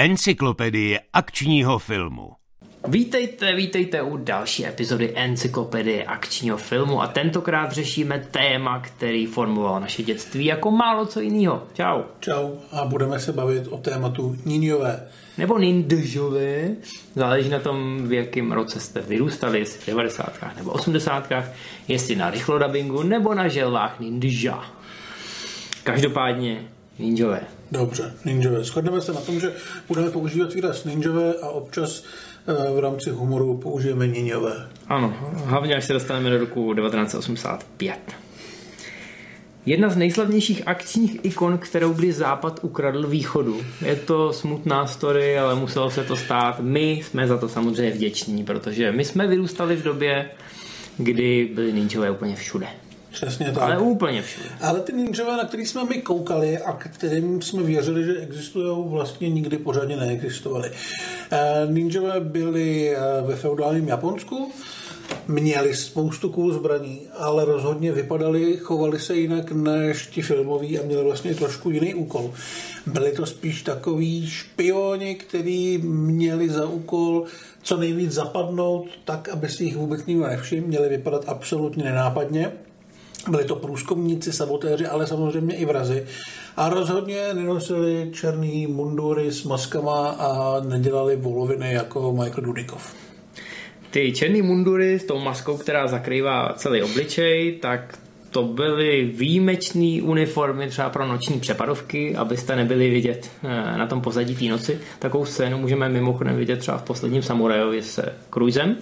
Encyklopedie akčního filmu. Vítejte, vítejte u další epizody Encyklopedie akčního filmu a tentokrát řešíme téma, který formoval naše dětství jako málo co jiného. Čau. Čau a budeme se bavit o tématu Níňové. Nebo ninjaové, záleží na tom, v jakém roce jste vyrůstali, jestli v 90. nebo 80. jestli na rychlodabingu nebo na želvách ninja. Každopádně ninjové. Dobře, ninjové. Shodneme se na tom, že budeme používat výraz ninjové a občas eh, v rámci humoru použijeme ninjové. Ano, hlavně až se dostaneme do roku 1985. Jedna z nejslavnějších akčních ikon, kterou kdy Západ ukradl východu. Je to smutná story, ale muselo se to stát. My jsme za to samozřejmě vděční, protože my jsme vyrůstali v době, kdy byli ninjové úplně všude. Přesně tak. Ale úplně všude. Ale ty ninjové, na který jsme my koukali a kterým jsme věřili, že existují, vlastně nikdy pořádně neexistovaly. Eh, Ninjové byli eh, ve feudálním Japonsku, měli spoustu cool zbraní, ale rozhodně vypadali, chovali se jinak než ti filmoví a měli vlastně trošku jiný úkol. Byli to spíš takový špioni, kteří měli za úkol co nejvíc zapadnout tak, aby si jich vůbec nikdo nevšiml, měli vypadat absolutně nenápadně. Byli to průzkumníci, sabotéři, ale samozřejmě i vrazy. A rozhodně nenosili černý mundury s maskama a nedělali voloviny jako Michael Dudikov. Ty černý mundury s tou maskou, která zakrývá celý obličej, tak to byly výjimečné uniformy třeba pro noční přepadovky, abyste nebyli vidět eh, na tom pozadí té noci. Takovou scénu můžeme mimochodem vidět třeba v posledním Samurajovi se Cruisem.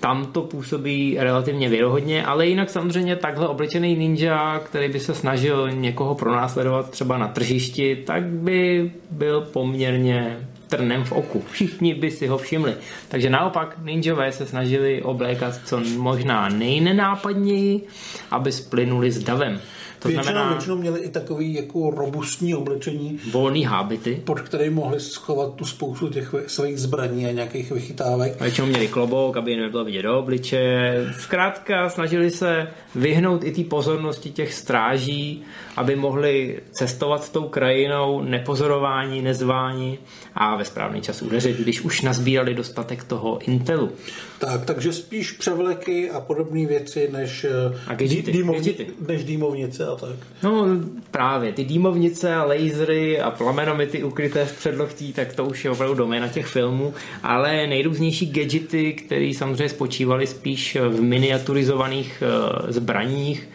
Tam to působí relativně věrohodně, ale jinak samozřejmě takhle oblečený ninja, který by se snažil někoho pronásledovat třeba na tržišti, tak by byl poměrně trnem v oku. Všichni by si ho všimli. Takže naopak ninjové se snažili oblékat co možná nejnenápadněji, aby splynuli s davem. To většinou, znamená, většinou měli i takový jako robustní oblečení. Volný hábity. Pod který mohli schovat tu spoustu těch svých zbraní a nějakých vychytávek. A většinou měli klobouk, aby jim nebylo vidět do obliče. Zkrátka snažili se vyhnout i té pozornosti těch stráží, aby mohli cestovat s tou krajinou nepozorování, nezvání a ve správný čas udeřit, když už nazbírali dostatek toho intelu. Tak, takže spíš převleky a podobné věci než, a gadgety, dýmovni, než dýmovnice a tak. No právě, ty dýmovnice a lasery a plamenomety ukryté v předlohtí, tak to už je opravdu doména těch filmů, ale nejrůznější gadgety, které samozřejmě spočívaly spíš v miniaturizovaných uh, zbraních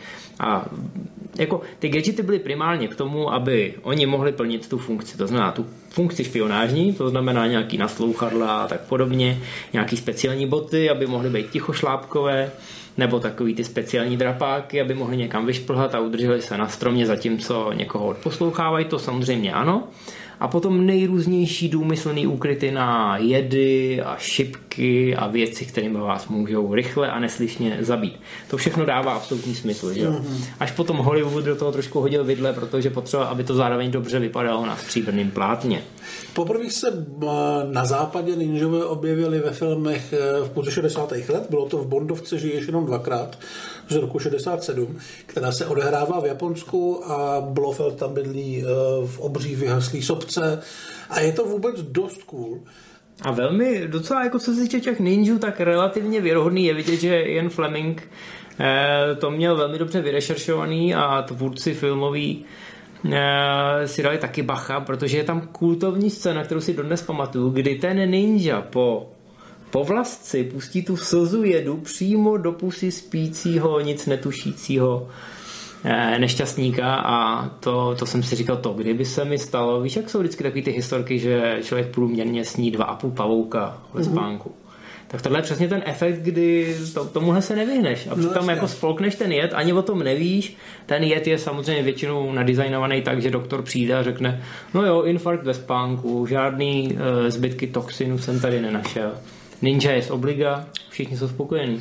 a jako ty gadgety byly primárně k tomu, aby oni mohli plnit tu funkci, to znamená tu funkci špionážní, to znamená nějaký naslouchadla a tak podobně, nějaký speciální boty, aby mohly být tichošlápkové, nebo takový ty speciální drapáky, aby mohli někam vyšplhat a udrželi se na stromě, zatímco někoho odposlouchávají, to samozřejmě ano a potom nejrůznější důmyslný úkryty na jedy a šipky a věci, kterými vás můžou rychle a neslyšně zabít. To všechno dává absolutní smysl. Že? Mm-hmm. Až potom Hollywood do toho trošku hodil vidle, protože potřeba, aby to zároveň dobře vypadalo na stříbrném plátně. Poprvé se eh, na západě ninjové objevili ve filmech eh, v půlce 60. let. Bylo to v Bondovce Žiješ jenom dvakrát z roku 67, která se odehrává v Japonsku a Blofeld tam bydlí eh, v obří vyhaslý sobce a je to vůbec dost cool. A velmi, docela jako co se týče těch ninjů, tak relativně věrohodný je vidět, že Ian Fleming eh, to měl velmi dobře vyrešeršovaný a tvůrci filmový eh, si dali taky bacha, protože je tam kultovní scéna, kterou si dodnes pamatuju, kdy ten ninja po povlastci pustí tu slzu jedu přímo do pusy spícího, nic netušícího nešťastníka a to, to jsem si říkal to, kdyby se mi stalo, víš, jak jsou vždycky takové ty historky, že člověk průměrně sní dva a půl pavouka ve mhm. spánku. Mm-hmm. Tak tohle je přesně ten efekt, kdy to, tomuhle se nevyhneš. A no, přitom no, jako spolkneš ten jed, ani o tom nevíš. Ten jed je samozřejmě většinou nadizajnovaný tak, že doktor přijde a řekne, no jo, infarkt ve spánku, žádný e, zbytky toxinu jsem tady nenašel. Ninja je z obliga, všichni jsou spokojení.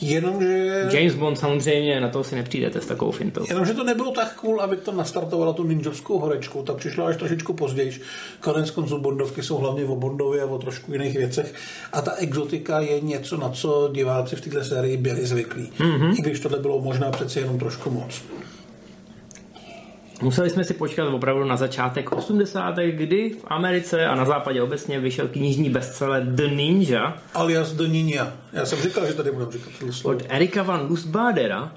Jenomže... James Bond samozřejmě na to si nepřijdete s takovou fintou. Jenomže to nebylo tak cool, aby to nastartovalo tu ninjovskou horečku, tak přišlo až trošičku později. Konec konců Bondovky jsou hlavně o Bondově a o trošku jiných věcech. A ta exotika je něco, na co diváci v této sérii byli zvyklí. Mm-hmm. I když tohle bylo možná přeci jenom trošku moc. Museli jsme si počkat opravdu na začátek 80. kdy v Americe a na západě obecně vyšel knižní bestseller The Ninja. Alias The Ninja. Já jsem říkal, že tady budeme říkat slovo. Od Erika van Lustbadera.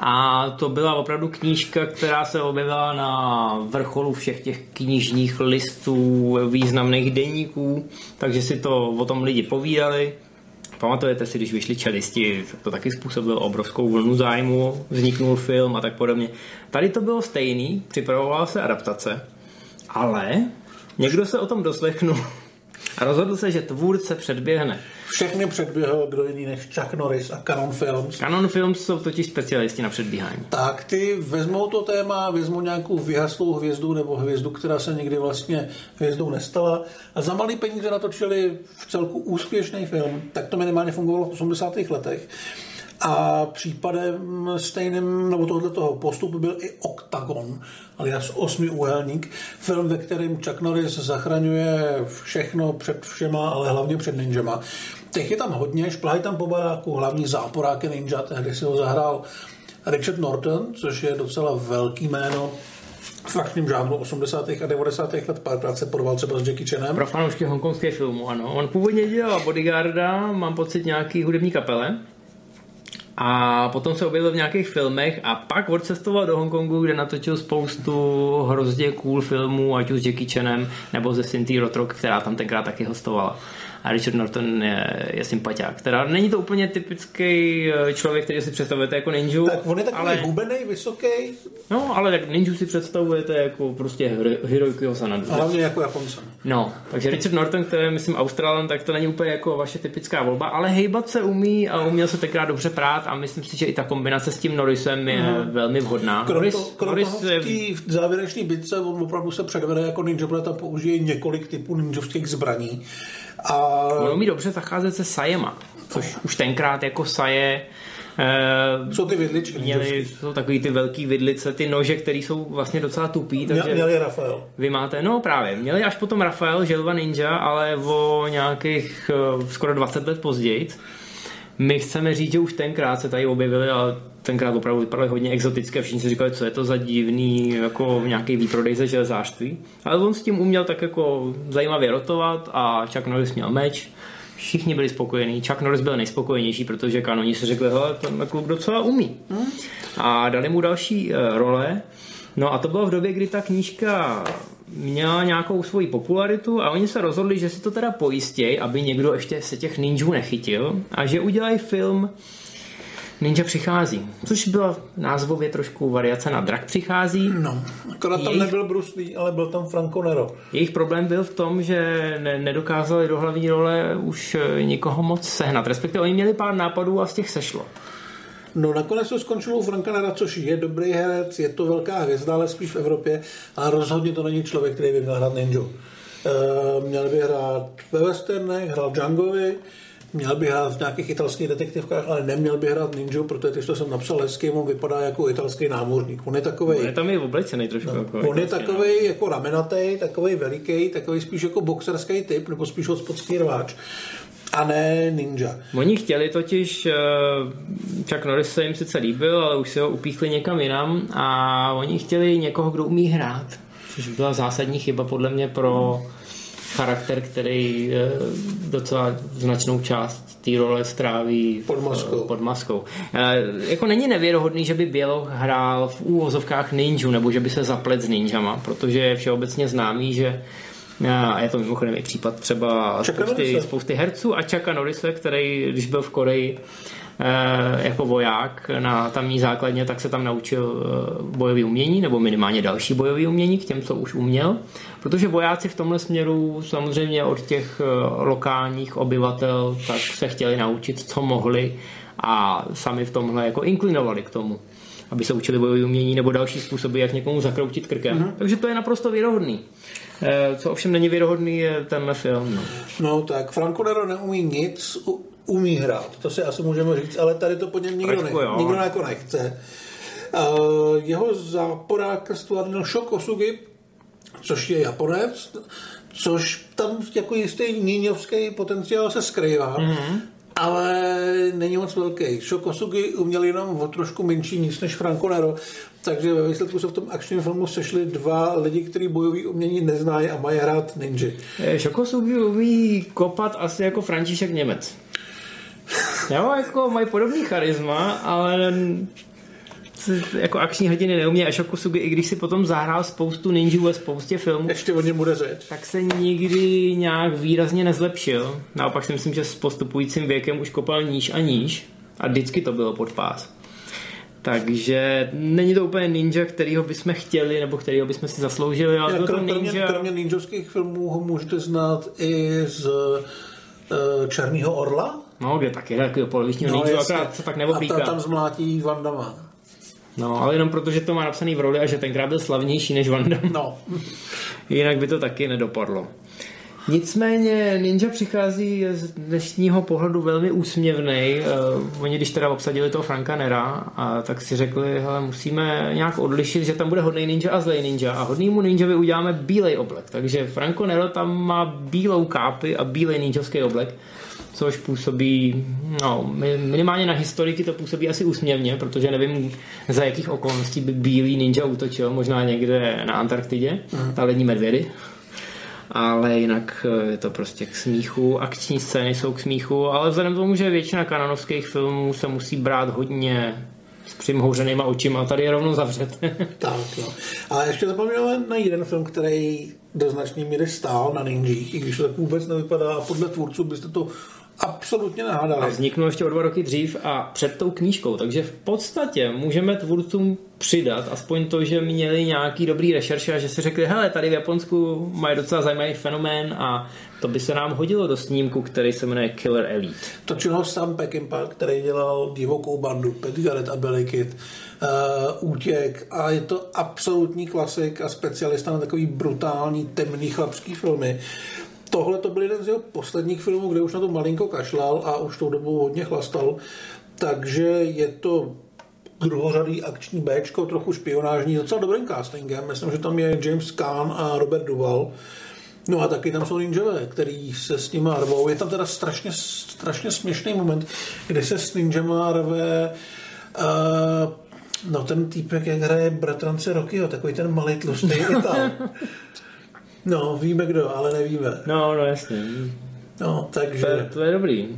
A to byla opravdu knížka, která se objevila na vrcholu všech těch knižních listů, významných deníků, takže si to o tom lidi povídali. Pamatujete si, když vyšli čelisti, to taky způsobilo obrovskou vlnu zájmu, vzniknul film a tak podobně. Tady to bylo stejný, připravovala se adaptace, ale někdo se o tom doslechnul a rozhodl se, že tvůrce předběhne. Všechny předběhl kdo jiný než Chuck Norris a Canon Films. Canon Films jsou totiž specialisti na předbíhání. Tak ty vezmou to téma, vezmou nějakou vyhaslou hvězdu nebo hvězdu, která se nikdy vlastně hvězdou nestala a za malý peníze natočili v celku úspěšný film. Tak to minimálně fungovalo v 80. letech. A případem stejným, nebo tohle toho postupu byl i Octagon, alias úhelník, film, ve kterém Chuck Norris zachraňuje všechno před všema, ale hlavně před ninjama. Těch je tam hodně, šplahají tam po baráku, hlavní záporák je ninja, tehdy si ho zahrál Richard Norton, což je docela velký jméno v akčním žánru 80. a 90. let párkrát se porval třeba s Jackie Chanem. Pro fanoušky hongkongské filmu, ano. On původně dělal bodyguarda, mám pocit nějaký hudební kapele, a potom se objevil v nějakých filmech a pak odcestoval do Hongkongu, kde natočil spoustu hrozně cool filmů, ať už s Jackie Chanem nebo ze Cynthia Rotrock, která tam tenkrát taky hostovala a Richard Norton je, je sympatiák. Teda není to úplně typický eh, člověk, který si představujete jako ninja. Tak on je takový ale... hubený, vysoký. No, ale tak ninja si představujete jako prostě Hiroyukiho Sanadu. Hlavně jako Japonce. No, takže Richard Norton, který je, myslím, Australan, tak to není úplně jako vaše typická volba, ale hejbat se umí a uměl se tenkrát dobře prát a myslím si, že i ta kombinace s tím Norrisem je mm. velmi vhodná. Krom, Norris, to, krom Norris toho v závěrečné bitce on opravdu se předvede jako ninja, protože tam použije několik typů ninjovských zbraní a... On umí dobře zacházet se sajema, což už tenkrát jako saje Uh, jsou ty vidličky. Měli, jsou takový ty velký vidlice, ty nože, které jsou vlastně docela tupý. Takže měli Rafael. Vy máte, no právě, měli až potom Rafael, Želva Ninja, ale o nějakých uh, skoro 20 let později. My chceme říct, že už tenkrát se tady objevili, ale tenkrát opravdu vypadaly hodně exotické. Všichni si říkali, co je to za divný jako nějaký výprodej ze železářství. Ale on s tím uměl tak jako zajímavě rotovat a Chuck Norris měl meč. Všichni byli spokojení. Chuck Norris byl nejspokojenější, protože kanoni si řekli, hele, ten kluk docela umí. Hmm. A dali mu další uh, role. No a to bylo v době, kdy ta knížka měla nějakou svoji popularitu a oni se rozhodli, že si to teda pojistějí, aby někdo ještě se těch ninjů nechytil a že udělají film Ninja přichází, což byla názvově trošku variace na Drak přichází. No, akorát tam jejich, nebyl Bruce Lee, ale byl tam Franco Nero. Jejich problém byl v tom, že ne, nedokázali do hlavní role už eh, nikoho moc sehnat, respektive oni měli pár nápadů a z těch sešlo. No nakonec to skončilo u Franka Nera, což je dobrý herec, je to velká hvězda, ale spíš v Evropě, ale rozhodně to není člověk, který by měl hrát ninja. E, měl by hrát ve westernech, hrál Djangovi, Měl by hrát v nějakých italských detektivkách, ale neměl by hrát ninja, protože ty, to jsem napsal hezky, on vypadá jako italský námořník. On je takový. On je tam i oblečený trošku. No, jako on je takový no. jako ramenatý, takový veliký, takový spíš jako boxerský typ, nebo spíš hospodský rváč a ne ninja. Oni chtěli totiž, uh, Chuck Norris se jim sice líbil, ale už si ho upíchli někam jinam a oni chtěli někoho, kdo umí hrát, což byla zásadní chyba podle mě pro charakter, který eh, docela značnou část té role stráví pod maskou. Pod maskou. Jako není nevěrohodný, že by Běloch hrál v úvozovkách ninju, nebo že by se zaplet s ninjama, protože je všeobecně známý, že a je to mimochodem i případ třeba spousty, spousty herců a Chucka Norrise, který, když byl v Koreji, Eh, jako voják na tamní základně, tak se tam naučil eh, bojové umění, nebo minimálně další bojové umění k těm, co už uměl. Protože vojáci v tomhle směru samozřejmě od těch eh, lokálních obyvatel tak se chtěli naučit, co mohli a sami v tomhle jako inklinovali k tomu aby se učili bojové umění nebo další způsoby, jak někomu zakroutit krkem. Mm-hmm. Takže to je naprosto věrohodný. Co ovšem není věrohodný, je tenhle film. No, no tak Franco Nero neumí nic, umí hrát, to si asi můžeme říct, ale tady to po něm nikdo, ne, nikdo jako nechce. Uh, jeho záporák stvárnil Shok Osugi, což je Japonec, což tam jako jistý níňovský potenciál se skrývá. Mm-hmm. Ale není moc velký. Shokosugi uměl jenom o trošku menší nic než Franco Nero, takže ve výsledku se v tom akčním filmu sešli dva lidi, kteří bojový umění neznají a mají hrát ninja. Shokosugi umí kopat asi jako František Němec. Jo, jako mají podobný charisma, ale jako akční hrdiny neumí a Shokusugi, i když si potom zahrál spoustu ninjů ve spoustě filmů, ještě o něm bude řeč. Tak se nikdy nějak výrazně nezlepšil. Naopak si myslím, že s postupujícím věkem už kopal níž a níž a vždycky to bylo pod pás. Takže není to úplně ninja, kterýho bychom chtěli, nebo kterýho bychom si zasloužili, ale to kromě, ninja... kromě ninjovských filmů ho můžete znát i z uh, Černého orla. No, kde taky takový polovičního no, ninja, akorát se tak neoblíká. A ta tam zmlátí Vandama. No, ale jenom protože to má napsaný v roli a že tenkrát byl slavnější než Van Damme. No. Jinak by to taky nedopadlo. Nicméně Ninja přichází z dnešního pohledu velmi úsměvný. Uh, oni když teda obsadili toho Franka Nera, a tak si řekli, hele, musíme nějak odlišit, že tam bude hodný ninja a zlej ninja. A hodnýmu ninjovi uděláme bílej oblek. Takže Franco Nero tam má bílou kápy a bílej ninjovský oblek což působí, no, minimálně na historiky to působí asi úsměvně, protože nevím, za jakých okolností by bílý ninja útočil, možná někde na Antarktidě, ta lední medvědy. Ale jinak eh, je to prostě k smíchu, akční scény jsou k smíchu, ale vzhledem k tomu, že většina kanonovských filmů se musí brát hodně s přimhouřenýma očima, tady je rovnou zavřet. tak, no. A ještě zapomněl na jeden film, který do značné míry stál na ninjích, i když to tak vůbec nevypadá a podle tvůrců byste to absolutně nehádali. A vzniknul ještě o dva roky dřív a před tou knížkou, takže v podstatě můžeme tvůrcům přidat aspoň to, že měli nějaký dobrý rešerše a že si řekli, hele, tady v Japonsku mají docela zajímavý fenomén a to by se nám hodilo do snímku, který se jmenuje Killer Elite. Točil ho Sam Peckinpah, který dělal divokou bandu, Pet Garrett a Billy Kid, uh, Útěk a je to absolutní klasik a specialista na takový brutální, temný chlapský filmy tohle to byl jeden z jeho posledních filmů, kde už na to malinko kašlal a už tou dobou hodně chlastal. Takže je to druhořadý akční B, trochu špionážní, docela dobrým castingem. Myslím, že tam je James Caan a Robert Duval. No a taky tam jsou ninjové, který se s nimi rvou. Je tam teda strašně, strašně směšný moment, kdy se s ninjama rve uh, no ten týpek, jak hraje bratrance Rockyho, takový ten malý tlustý Ital. No, víme kdo, ale nevíme. No, no jasně. No, takže... To, je, to je dobrý.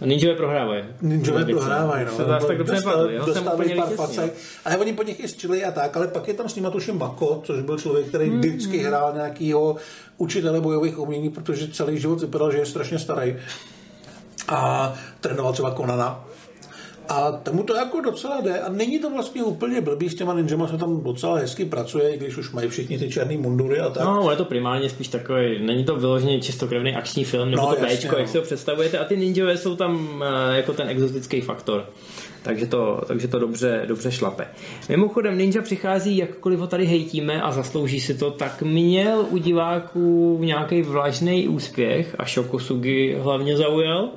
A ninjové prohrávají. Ninjové prohrávají, no. Se vás tak dobře nepamatuju. Dostali pár pacek. Ale oni po nich i střili a tak, ale pak je tam s nimi tuším Mako, což byl člověk, který mm. vždycky hrál nějakýho učitele bojových umění, protože celý život vypadal, že je strašně starý. A trénoval třeba Konana a tomu to jako docela jde a není to vlastně úplně blbý, s těma ninjama se tam docela hezky pracuje, i když už mají všichni ty černé mundury a tak. No, je to primárně spíš takový, není to vyloženě čistokrevný akční film, nebo no, to jasně, Bčko, no. jak si ho představujete a ty ninjové jsou tam eh, jako ten exotický faktor. Takže to, takže to dobře, dobře šlape. Mimochodem Ninja přichází, jakkoliv ho tady hejtíme a zaslouží si to, tak měl u diváků nějaký vlažný úspěch a Shokosugi hlavně zaujal.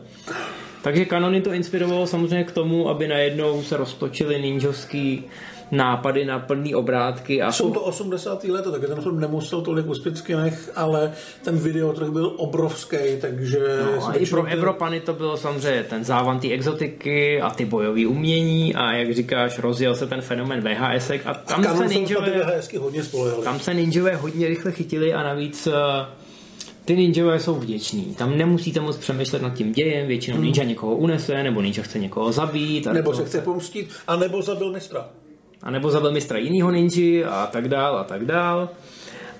Takže Kanony to inspirovalo samozřejmě k tomu, aby najednou se roztočily ninjovský nápady na plný obrátky. A Jsou to 80. leta, takže ten film nemusel tolik uspět v kinech, ale ten videotrh byl obrovský, takže... No, a i pro Evropany to bylo samozřejmě ten závan té exotiky a ty bojové umění a jak říkáš, rozjel se ten fenomen VHS a tam a se ninjové, hodně tam se ninjové hodně rychle chytili a navíc eh, ty ninjové jsou vděční. Tam nemusíte moc přemýšlet nad tím dějem, většinou hmm. ninja někoho unese, nebo ninja chce někoho zabít. A nebo se chce pomstit, a nebo zabil mistra. A nebo zabil mistra jiného ninji a tak dál a tak dál.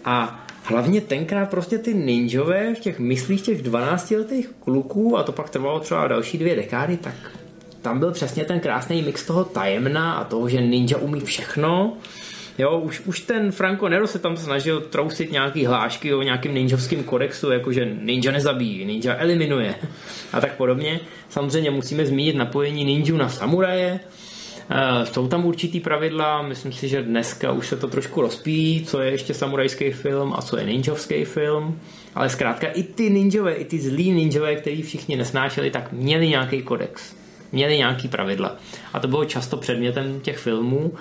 A hlavně tenkrát prostě ty ninjové v těch myslích těch 12 letých kluků, a to pak trvalo třeba další dvě dekády, tak tam byl přesně ten krásný mix toho tajemna a toho, že ninja umí všechno Jo, už, už ten Franco Nero se tam snažil trousit nějaký hlášky o nějakým ninjovským kodexu, jakože ninja nezabíjí, ninja eliminuje a tak podobně. Samozřejmě musíme zmínit napojení ninju na samuraje, Uh, jsou tam určitý pravidla, myslím si, že dneska už se to trošku rozpíjí, co je ještě samurajský film a co je ninjovský film, ale zkrátka i ty ninjové, i ty zlí ninjové, který všichni nesnášeli, tak měli nějaký kodex, měli nějaký pravidla. A to bylo často předmětem těch filmů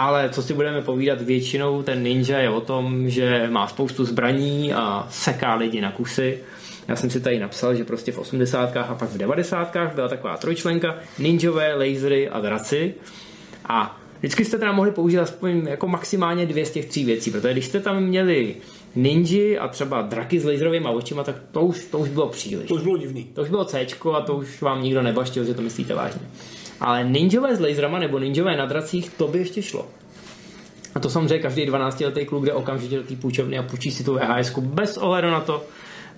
ale co si budeme povídat, většinou ten ninja je o tom, že má spoustu zbraní a seká lidi na kusy Já jsem si tady napsal, že prostě v 80. a pak v 90. byla taková trojčlenka, ninjové, lasery a draci. A vždycky jste teda mohli použít aspoň jako maximálně dvě z těch tří věcí, protože když jste tam měli ninji a třeba draky s laserovými očima, tak to už, to už bylo příliš. To už bylo divný. To už bylo C a to už vám nikdo nebaštil, že to myslíte vážně. Ale ninjové s laserama nebo ninjové na dracích, to by ještě šlo. A to samozřejmě každý 12-letý kluk jde okamžitě do té půjčovny a půjčí si tu VHS bez ohledu na to,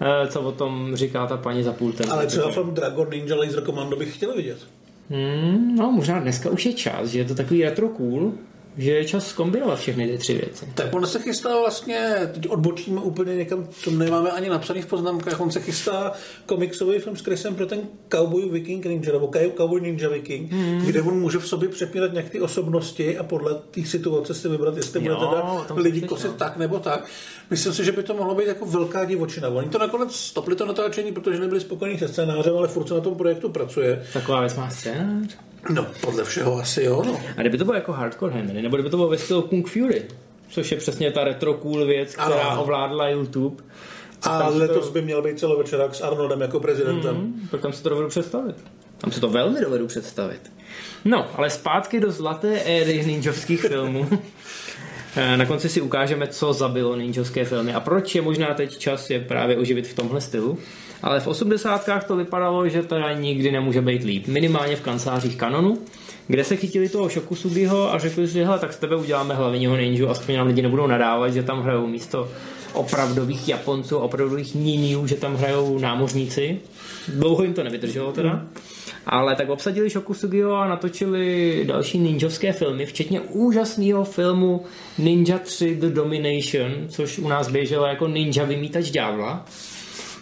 eh, co o tom říká ta paní za pultem. Ale třeba film Dragon Ninja Laser Commando bych chtěl vidět. Hmm, no, možná dneska už je čas, že je to takový retro cool, že je čas zkombinovat všechny ty tři věci. Tak on se chystá vlastně, teď odbočíme úplně někam, to nemáme ani napsaný v poznámkách, on se chystá komiksový film s Chrisem pro ten Cowboy Viking Ninja, nebo Cowboy Ninja Viking, mm. kde on může v sobě přepínat nějaké ty osobnosti a podle té situace si vybrat, jestli bude teda lidi kosit no. tak nebo tak. Myslím si, že by to mohlo být jako velká divočina. Oni to nakonec stopli to natáčení, protože nebyli spokojení se scénářem, ale furt se na tom projektu pracuje. Taková věc má scénář? No, podle všeho asi jo, no. A kdyby to bylo jako Hardcore Henry, nebo kdyby to bylo ve stylu Kung Fury, což je přesně ta retro cool věc, která ano. ovládla YouTube. A letos to... by měl být celovečerák s Arnoldem jako prezidentem. Mm, tak tam se to dovedu představit. Tam se to velmi dovedu představit. No, ale zpátky do zlaté éry ninjovských filmů. Eh, na konci si ukážeme, co zabilo ninjovské filmy a proč je možná teď čas je právě oživit v tomhle stylu. Ale v 80. to vypadalo, že to nikdy nemůže být líp. Minimálně v kancelářích Canonu, kde se chytili toho Shokusugiho a řekli si, hele, tak z tebe uděláme hlavního ninju, aspoň nám lidi nebudou nadávat, že tam hrajou místo opravdových Japonců, opravdových ninjů, že tam hrajou námořníci. Dlouho jim to nevydrželo teda. Mm. Ale tak obsadili Shokusugio a natočili další ninjovské filmy, včetně úžasného filmu Ninja 3 The Domination, což u nás běželo jako Ninja vymítač ďábla.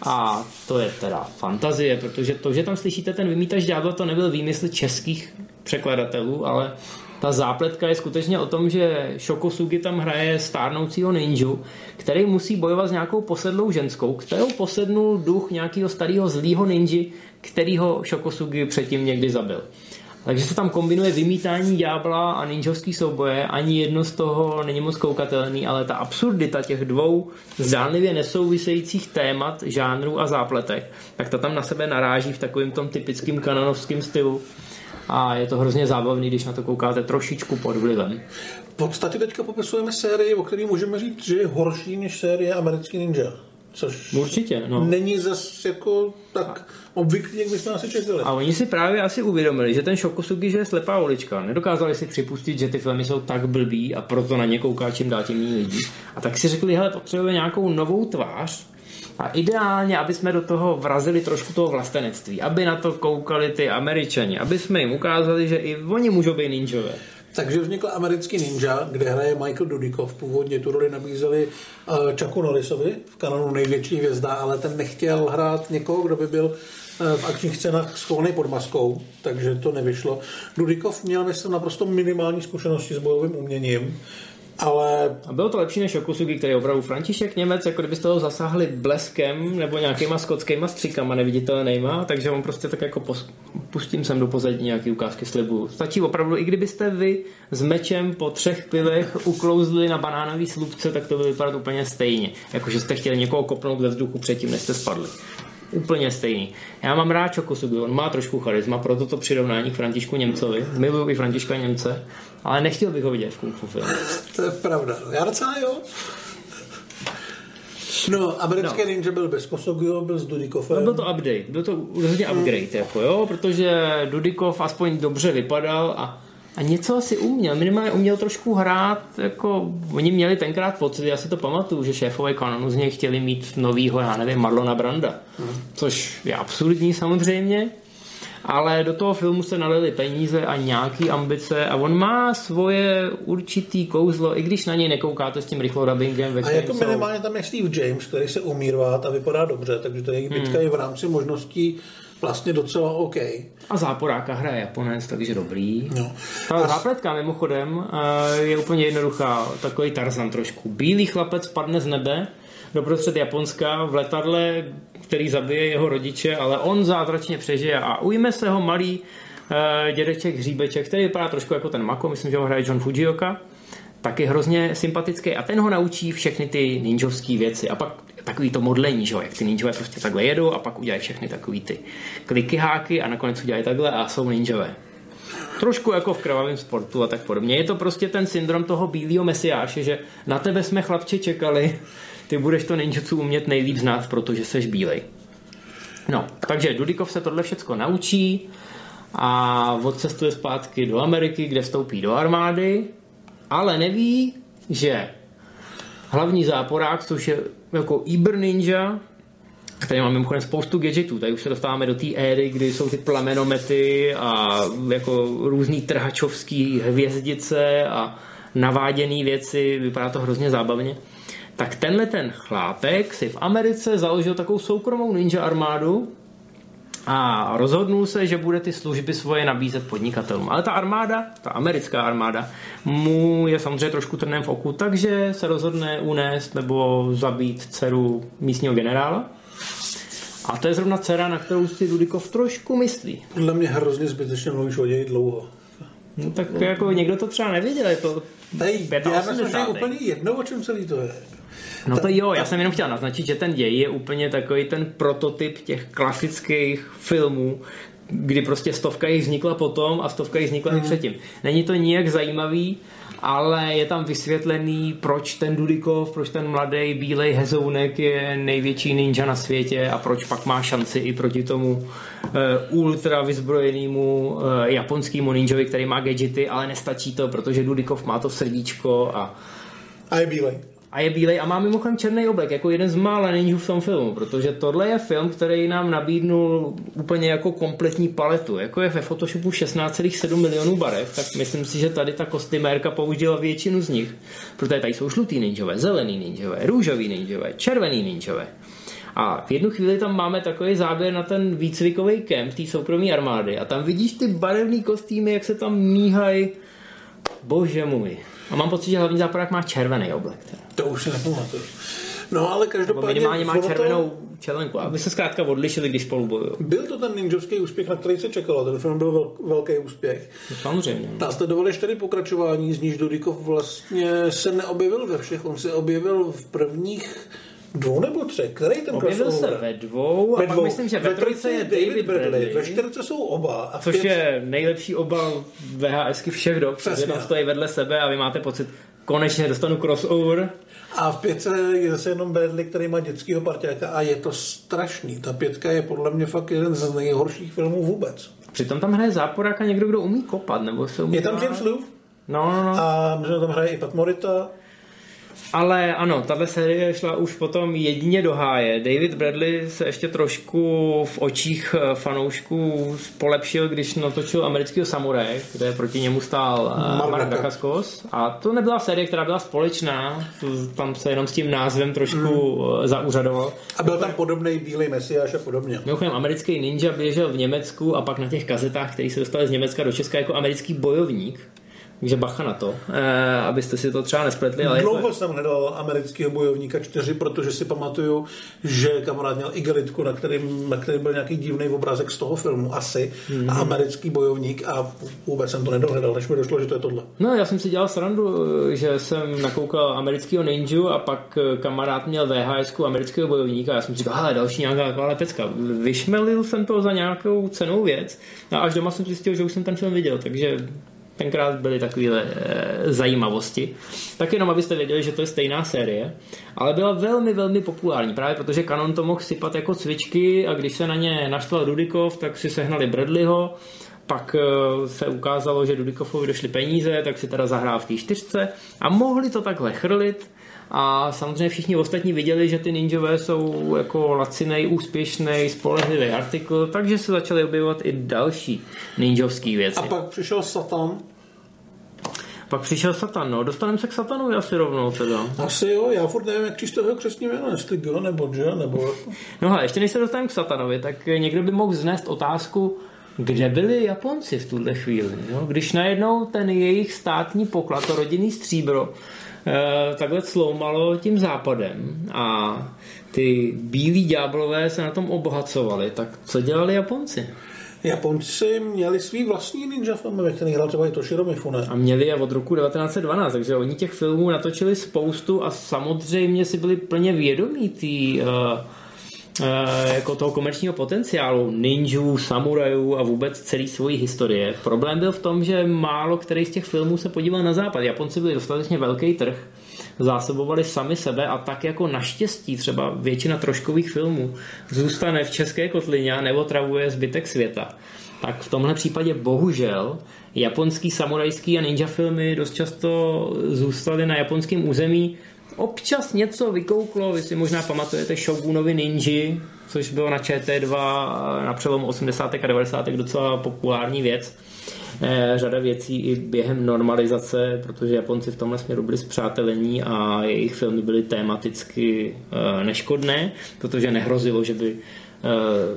A to je teda fantazie, protože to, že tam slyšíte ten vymítač ďábla, to nebyl výmysl českých překladatelů, ale ta zápletka je skutečně o tom, že Shokosugi tam hraje stárnoucího ninju, který musí bojovat s nějakou posedlou ženskou, kterou posednul duch nějakého starého zlýho ninji, kterýho Shokosugi předtím někdy zabil. Takže se tam kombinuje vymítání ďábla a ninjovský souboje. Ani jedno z toho není moc koukatelný, ale ta absurdita těch dvou zdánlivě nesouvisejících témat, žánrů a zápletek, tak ta tam na sebe naráží v takovém tom typickým kanonovském stylu. A je to hrozně zábavný, když na to koukáte trošičku pod vlivem. V podstatě teďka popisujeme sérii, o které můžeme říct, že je horší než série Americký Ninja. Což Určitě, no. není zase jako tak obvyklý, jak bychom asi čekali. A oni si právě asi uvědomili, že ten Shokosugi, že je slepá ulička. Nedokázali si připustit, že ty filmy jsou tak blbý a proto na ně kouká čím dál tím méně lidí. A tak si řekli, hele, potřebujeme nějakou novou tvář, a ideálně, aby jsme do toho vrazili trošku toho vlastenectví, aby na to koukali ty američani, aby jsme jim ukázali, že i oni můžou být ninjové. Takže vznikl americký ninja, kde hraje Michael Dudikoff. Původně tu roli nabízeli uh, Chucku Norrisovi, v kanonu největší hvězda, ale ten nechtěl hrát někoho, kdo by byl uh, v akčních scénách schovaný pod maskou, takže to nevyšlo. Dudikoff měl, myslím, naprosto minimální zkušenosti s bojovým uměním ale... A bylo to lepší než Okusugi, který opravdu František Němec, jako kdybyste ho zasáhli bleskem nebo nějakýma skotskýma stříkama neviditelnýma, takže on prostě tak jako pos... pustím sem do pozadí nějaký ukázky slibu. Stačí opravdu, i kdybyste vy s mečem po třech pilech uklouzli na banánový slupce, tak to by vypadat úplně stejně. Jakože jste chtěli někoho kopnout ve vzduchu předtím, než jste spadli úplně stejný. Já mám rád Čokosugi, on má trošku charisma, proto to přirovnání k Františku Němcovi. Miluju i Františka Němce, ale nechtěl bych ho vidět v kung fu filmu. To je pravda. Já docela jo. No, americký no. ninja byl bez Kosogiho, byl s Dudikofem. No, byl to update, byl to rozhodně upgrade, hmm. jako jo, protože Dudikov aspoň dobře vypadal a a něco asi uměl, minimálně uměl trošku hrát, jako oni měli tenkrát pocit, já si to pamatuju, že šéfové kanonu z něj chtěli mít novýho, já nevím, Marlona Branda, hmm. což je absurdní samozřejmě, ale do toho filmu se nalili peníze a nějaký ambice a on má svoje určitý kouzlo, i když na něj nekoukáte s tím rychlo dubbingem. A jako minimálně tam je Steve James, který se umí rvát a vypadá dobře, takže to je jejich bitka hmm. i v rámci možností vlastně docela OK. A záporáka hraje Japonec, takže dobrý. No. Ta a... zápletka mimochodem eh, je úplně jednoduchá, takový Tarzan trošku. Bílý chlapec padne z nebe, doprostřed Japonska v letadle, který zabije jeho rodiče, ale on zázračně přežije a ujme se ho malý uh, dědeček Hříbeček, který vypadá trošku jako ten Mako, myslím, že ho hraje John Fujioka taky hrozně sympatický a ten ho naučí všechny ty ninjovské věci. A pak takový to modlení, že jo, jak ty ninjové prostě takhle jedou a pak udělají všechny takový ty kliky háky a nakonec udělají takhle a jsou ninjové. Trošku jako v krvavém sportu a tak podobně. Je to prostě ten syndrom toho bílého mesiáše, že na tebe jsme chlapče čekali, ty budeš to ninjutsu umět nejlíp z nás, protože seš bílej. No, takže Dudikov se tohle všechno naučí a odcestuje zpátky do Ameriky, kde vstoupí do armády, ale neví, že hlavní záporák, což je jako Iber Ninja, Tady máme mimochodem spoustu gadgetů, tady už se dostáváme do té éry, kdy jsou ty plamenomety a jako různý trhačovský hvězdice a naváděné věci, vypadá to hrozně zábavně. Tak tenhle ten chlápek si v Americe založil takovou soukromou ninja armádu, a rozhodnul se, že bude ty služby svoje nabízet podnikatelům. Ale ta armáda, ta americká armáda, mu je samozřejmě trošku trnem v oku, takže se rozhodne unést nebo zabít dceru místního generála. A to je zrovna dcera, na kterou si Dudikov trošku myslí. Podle mě hrozně zbytečně mluvíš o něj dlouho. No tak jako někdo to třeba nevěděl, je to Tady, já myslím, že je úplně jedno, o čem celý to je. No to jo, já jsem jenom chtěl naznačit, že ten děj je úplně takový ten prototyp těch klasických filmů, kdy prostě stovka jich vznikla potom a stovka jich vznikla mm. i předtím. Není to nijak zajímavý, ale je tam vysvětlený, proč ten Dudikov, proč ten mladý bílej hezounek je největší ninja na světě a proč pak má šanci i proti tomu uh, ultra vyzbrojenému uh, japonskému ninjovi, který má gadgety, ale nestačí to, protože Dudikov má to srdíčko a a je bílej a je bílej a má mimochodem černý oblek, jako jeden z mála ninjů v tom filmu, protože tohle je film, který nám nabídnul úplně jako kompletní paletu. Jako je ve Photoshopu 16,7 milionů barev, tak myslím si, že tady ta kostymérka použila většinu z nich, protože tady jsou žlutý ninjové, zelený ninjové, růžový ninjové, červený ninjové. A v jednu chvíli tam máme takový záběr na ten výcvikový kemp té soukromé armády a tam vidíš ty barevné kostýmy, jak se tam míhají. Bože můj. A mám pocit, že hlavní záporák má červený oblek. Teda. To už si nepamatuju. No ale každopádně... minimálně má červenou to... čelenku, aby se zkrátka odlišili, když spolu bojují. Byl to ten ninjovský úspěch, na který se čekalo. Ten film byl vel, velký úspěch. No, samozřejmě. Následovali čtyři pokračování, z níž Dudikov vlastně se neobjevil ve všech. On se objevil v prvních dvou nebo třech? Který ten Objevil se ve dvou ve a pak myslím, že ve, ve trojce je David Bradley. Bradley. Ve čtyřce jsou oba. A což pět... je nejlepší obal VHSky všech dob. Přesně. Tam stojí vedle sebe a vy máte pocit, konečně dostanu crossover. A v pětce je zase jenom Bradley, který má dětského parťáka a je to strašný. Ta pětka je podle mě fakt jeden z nejhorších filmů vůbec. Přitom tam hraje záporák a někdo, kdo umí kopat, nebo se umí Je tam James Lou? No, no, no. A tam hraje i Pat Morita. Ale ano, tahle série šla už potom jedině do háje. David Bradley se ještě trošku v očích eh, fanoušků polepšil, když natočil amerického samuraje, kde proti němu stál eh, Mark Dacascos. A to nebyla série, která byla společná, tam se jenom s tím názvem trošku mm. zaúřadoval. A byl tam podobný bílý mesiáš a podobně. Mimochodem, americký ninja běžel v Německu a pak na těch kazetách, který se dostali z Německa do Česka jako americký bojovník takže bacha na to, eh, abyste si to třeba nespletli. Ale Dlouho jako... jsem hledal amerického bojovníka 4, protože si pamatuju, že kamarád měl igelitku, na kterým, na kterým byl nějaký divný obrázek z toho filmu, asi, mm-hmm. a americký bojovník a vůbec jsem to nedohledal, než mi došlo, že to je tohle. No, já jsem si dělal srandu, že jsem nakoukal amerického ninju a pak kamarád měl VHS amerického bojovníka a já jsem si říkal, hele, další nějaká taková pecka. Vyšmelil jsem to za nějakou cenou věc a až doma jsem zjistil, že už jsem ten film viděl, takže tenkrát byly takové e, zajímavosti. Tak jenom abyste věděli, že to je stejná série, ale byla velmi, velmi populární, právě protože Canon to mohl sypat jako cvičky a když se na ně naštval Dudikov, tak si sehnali Bradleyho, pak e, se ukázalo, že Dudikovovi došly peníze, tak si teda zahrál v té čtyřce a mohli to takhle chrlit a samozřejmě všichni ostatní viděli, že ty ninjové jsou jako lacinej, úspěšný, spolehlivý artikl, takže se začaly objevovat i další ninjovské věci. A pak přišel Satan pak přišel Satan, no. Dostaneme se k Satanovi asi rovnou teda. Asi jo, já furt nevím, jak číst toho křesní jméno, jestli G nebo J, nebo... No hele, ještě než se dostaneme k Satanovi, tak někdo by mohl znést otázku, kde byli Japonci v tuhle chvíli, jo? když najednou ten jejich státní poklad, to rodinný stříbro, eh, takhle sloumalo tím západem a ty bílí ďáblové se na tom obohacovali, tak co dělali Japonci? Japonci měli svý vlastní ninja filmy, ve kterých hrál třeba i Toshiro Mifune. A měli je od roku 1912, takže oni těch filmů natočili spoustu a samozřejmě si byli plně vědomí tý, uh, uh, jako toho komerčního potenciálu ninjů, samurajů a vůbec celý svojí historie. Problém byl v tom, že málo který z těch filmů se podíval na západ. Japonci byli dostatečně velký trh, zásobovali sami sebe a tak jako naštěstí třeba většina troškových filmů zůstane v české kotlině a neotravuje zbytek světa. Tak v tomhle případě bohužel japonský samurajský a ninja filmy dost často zůstaly na japonském území občas něco vykouklo, vy si možná pamatujete Shogunovi Ninji, což bylo na ČT2 na přelomu 80. a 90. docela populární věc. Eh, řada věcí i během normalizace, protože Japonci v tomhle směru byli zpřátelení a jejich filmy byly tematicky eh, neškodné, protože nehrozilo, že by eh,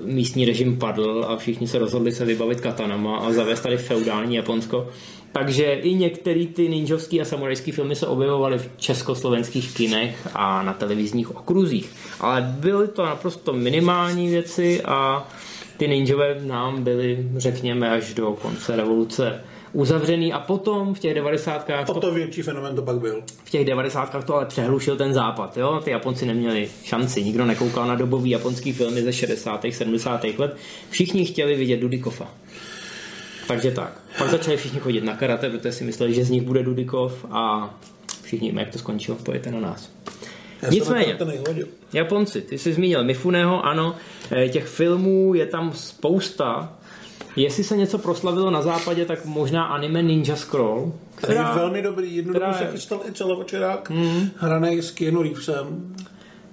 místní režim padl a všichni se rozhodli se vybavit katanama a zavést tady feudální Japonsko. Takže i některé ty ninjovské a samurajské filmy se objevovaly v československých kinech a na televizních okruzích. Ale byly to naprosto minimální věci a ty ninjové nám byly, řekněme, až do konce revoluce uzavřený a potom v těch devadesátkách... O to větší fenomen to pak byl. V těch devadesátkách to ale přehlušil ten západ, jo? Ty Japonci neměli šanci, nikdo nekoukal na dobový japonský filmy ze 60. 70. let. Všichni chtěli vidět Dudikova. Takže tak. Pak začali všichni chodit na karate, protože si mysleli, že z nich bude Dudikov a všichni víme, jak to skončilo, pojďte na nás. Já Nicméně, Japonci, ty jsi zmínil Mifuného, ano, eh, těch filmů je tam spousta. Jestli se něco proslavilo na západě, tak možná anime Ninja Scroll. Která, je velmi dobrý, jednu dobu se chystal i celovečerák, mm. hraný s Keanu Reevesem.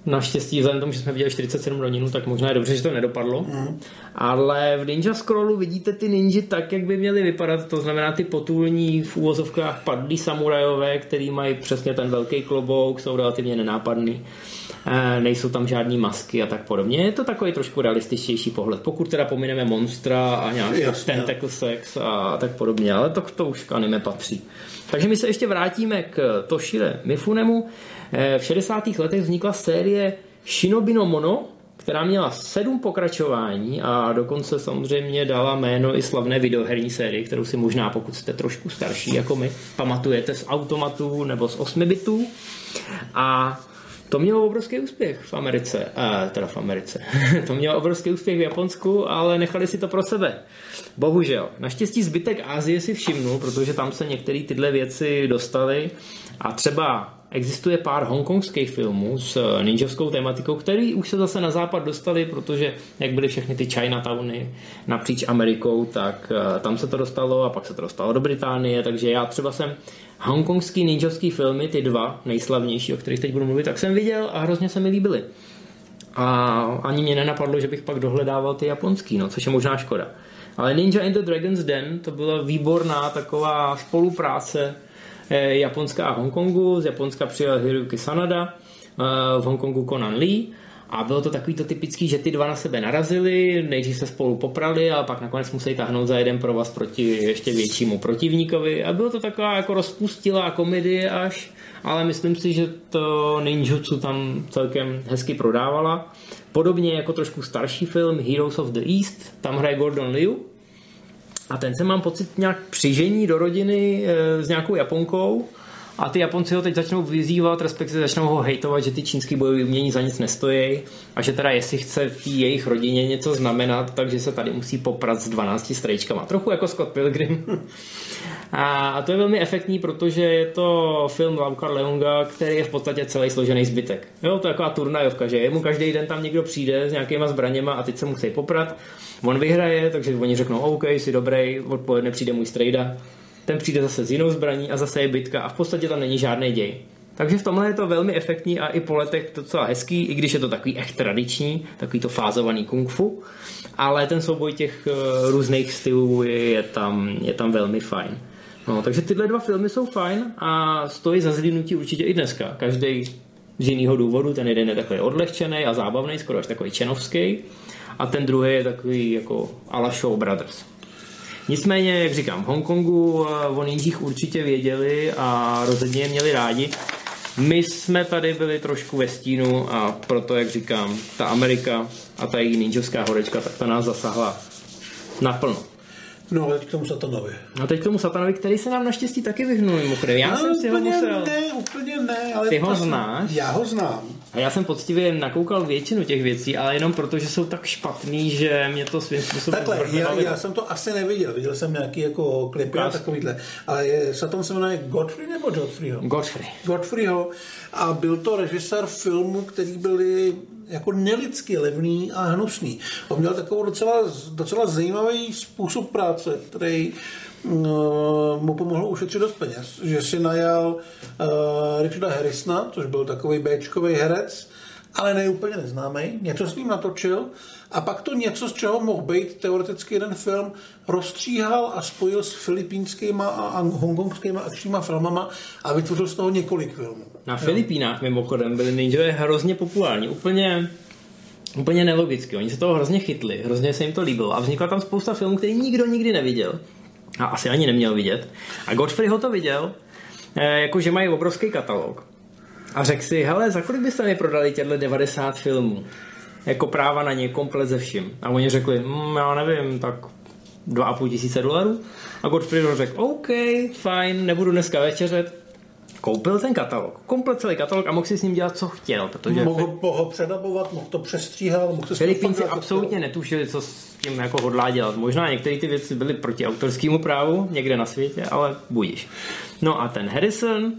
Naštěstí, vzhledem tomu, že jsme viděli 47 roninů, tak možná je dobře, že to nedopadlo. Mm. Ale v Ninja Scrollu vidíte ty ninji tak, jak by měly vypadat. To znamená ty potulní v úvozovkách padlí samurajové, který mají přesně ten velký klobouk, jsou relativně nenápadný. E, nejsou tam žádný masky a tak podobně. Je to takový trošku realističtější pohled. Pokud teda pomineme monstra a nějaký tentacle sex a tak podobně, ale to, to už k anime patří. Takže my se ještě vrátíme k Toshire Mifunemu. Eh, v 60. letech vznikla série Shinobi no Mono, která měla sedm pokračování a dokonce samozřejmě dala jméno i slavné videoherní sérii, kterou si možná, pokud jste trošku starší jako my, pamatujete z automatů nebo z 8 bitů. A to mělo obrovský úspěch v Americe, a teda v Americe. to mělo obrovský úspěch v Japonsku, ale nechali si to pro sebe. Bohužel. Naštěstí zbytek Ázie si všimnul, protože tam se některé tyhle věci dostaly a třeba existuje pár hongkongských filmů s ninjovskou tematikou, který už se zase na západ dostali, protože jak byly všechny ty Chinatowny napříč Amerikou, tak eh, tam se to dostalo a pak se to dostalo do Británie, takže já třeba jsem hongkongský ninjovský filmy, ty dva nejslavnější, o kterých teď budu mluvit, tak jsem viděl a hrozně se mi líbily. A ani mě nenapadlo, že bych pak dohledával ty japonský, no, což je možná škoda. Ale Ninja in the Dragon's Den to byla výborná taková spolupráce eh, Japonská a Hongkongu. Z Japonska přijel Hiroyuki Sanada, eh, v Hongkongu Conan Lee a bylo to takový to typický, že ty dva na sebe narazili, nejdřív se spolu poprali a pak nakonec museli tahnout za jeden pro vás proti ještě většímu protivníkovi. A bylo to taková jako rozpustilá komedie až, ale myslím si, že to ninjutsu tam celkem hezky prodávala. Podobně jako trošku starší film Heroes of the East, tam hraje Gordon Liu, a ten se mám pocit nějak přižení do rodiny e, s nějakou Japonkou a ty Japonci ho teď začnou vyzývat, respektive začnou ho hejtovat, že ty čínský bojové umění za nic nestojí a že teda jestli chce v té jejich rodině něco znamenat, takže se tady musí poprat s 12 strejčkama. Trochu jako Scott Pilgrim. A to je velmi efektní, protože je to film Lauka Leunga, který je v podstatě celý složený zbytek. Jo, to je taková turnajovka, že jemu každý den tam někdo přijde s nějakýma zbraněma a teď se musí poprat. On vyhraje, takže oni řeknou, OK, jsi dobrý, odpoledne přijde můj strejda ten přijde zase s jinou zbraní a zase je bitka a v podstatě tam není žádný děj. Takže v tomhle je to velmi efektní a i po letech docela hezký, i když je to takový echt tradiční, takový to fázovaný kung fu, ale ten souboj těch uh, různých stylů je, tam, je tam velmi fajn. No, takže tyhle dva filmy jsou fajn a stojí za zhlídnutí určitě i dneska. Každý z jiného důvodu, ten jeden je takový odlehčený a zábavný, skoro až takový čenovský, a ten druhý je takový jako ala Show Brothers. Nicméně, jak říkám, v Hongkongu eh, o ninjích určitě věděli a rozhodně je měli rádi. My jsme tady byli trošku ve stínu a proto, jak říkám, ta Amerika a ta její ninjovská horečka, tak ta nás zasahla Naplno. No, ale k tomu satanovi. No teď k tomu satanovi, který se nám naštěstí taky vyhnul mimochodem. Já no, jsem si ho musel... ne, úplně ne. Ale Ty ho znáš? Já ho znám. A já jsem poctivě nakoukal většinu těch věcí, ale jenom proto, že jsou tak špatný, že mě to svým způsobem Takhle, já, já, jsem to asi neviděl. Viděl jsem nějaký jako klipy a takovýhle. Ale je, Satan se jmenuje Godfrey nebo Godfreyho? Godfrey. Godfreyho. A byl to režisér filmu, který byly jako nelidsky levný a hnusný. On měl takovou docela, docela zajímavý způsob práce, který mu pomohl ušetřit dost peněz. Že si najal uh, Richarda Harrisona, což byl takový Bčkový herec, ale ne úplně neznámý, něco s ním natočil a pak to něco, z čeho mohl být teoreticky jeden film, rozstříhal a spojil s filipínskýma a hongkongskýma akčníma filmama a vytvořil z toho několik filmů. Na Filipínách mimochodem byli ninjové hrozně populární, úplně, úplně nelogicky. Oni se toho hrozně chytli, hrozně se jim to líbilo a vznikla tam spousta filmů, který nikdo nikdy neviděl a asi ani neměl vidět. A Godfrey ho to viděl, eh, jako že mají obrovský katalog. A řekl si, hele, za kolik byste mi prodali těhle 90 filmů? Jako práva na ně, komplet ze vším. A oni řekli, mm, já nevím, tak 2,5 tisíce dolarů. A Godfrey řekl, OK, fajn, nebudu dneska večeřet. Koupil ten katalog, komplet celý katalog a mohl si s ním dělat, co chtěl, protože Mohl ho předabovat, mohl to přestříhat, mohl tím Filipínci absolutně netušili, co s tím jako hodlá dělat. Možná některé ty věci byly proti autorskému právu někde na světě, ale budíš. No a ten Harrison,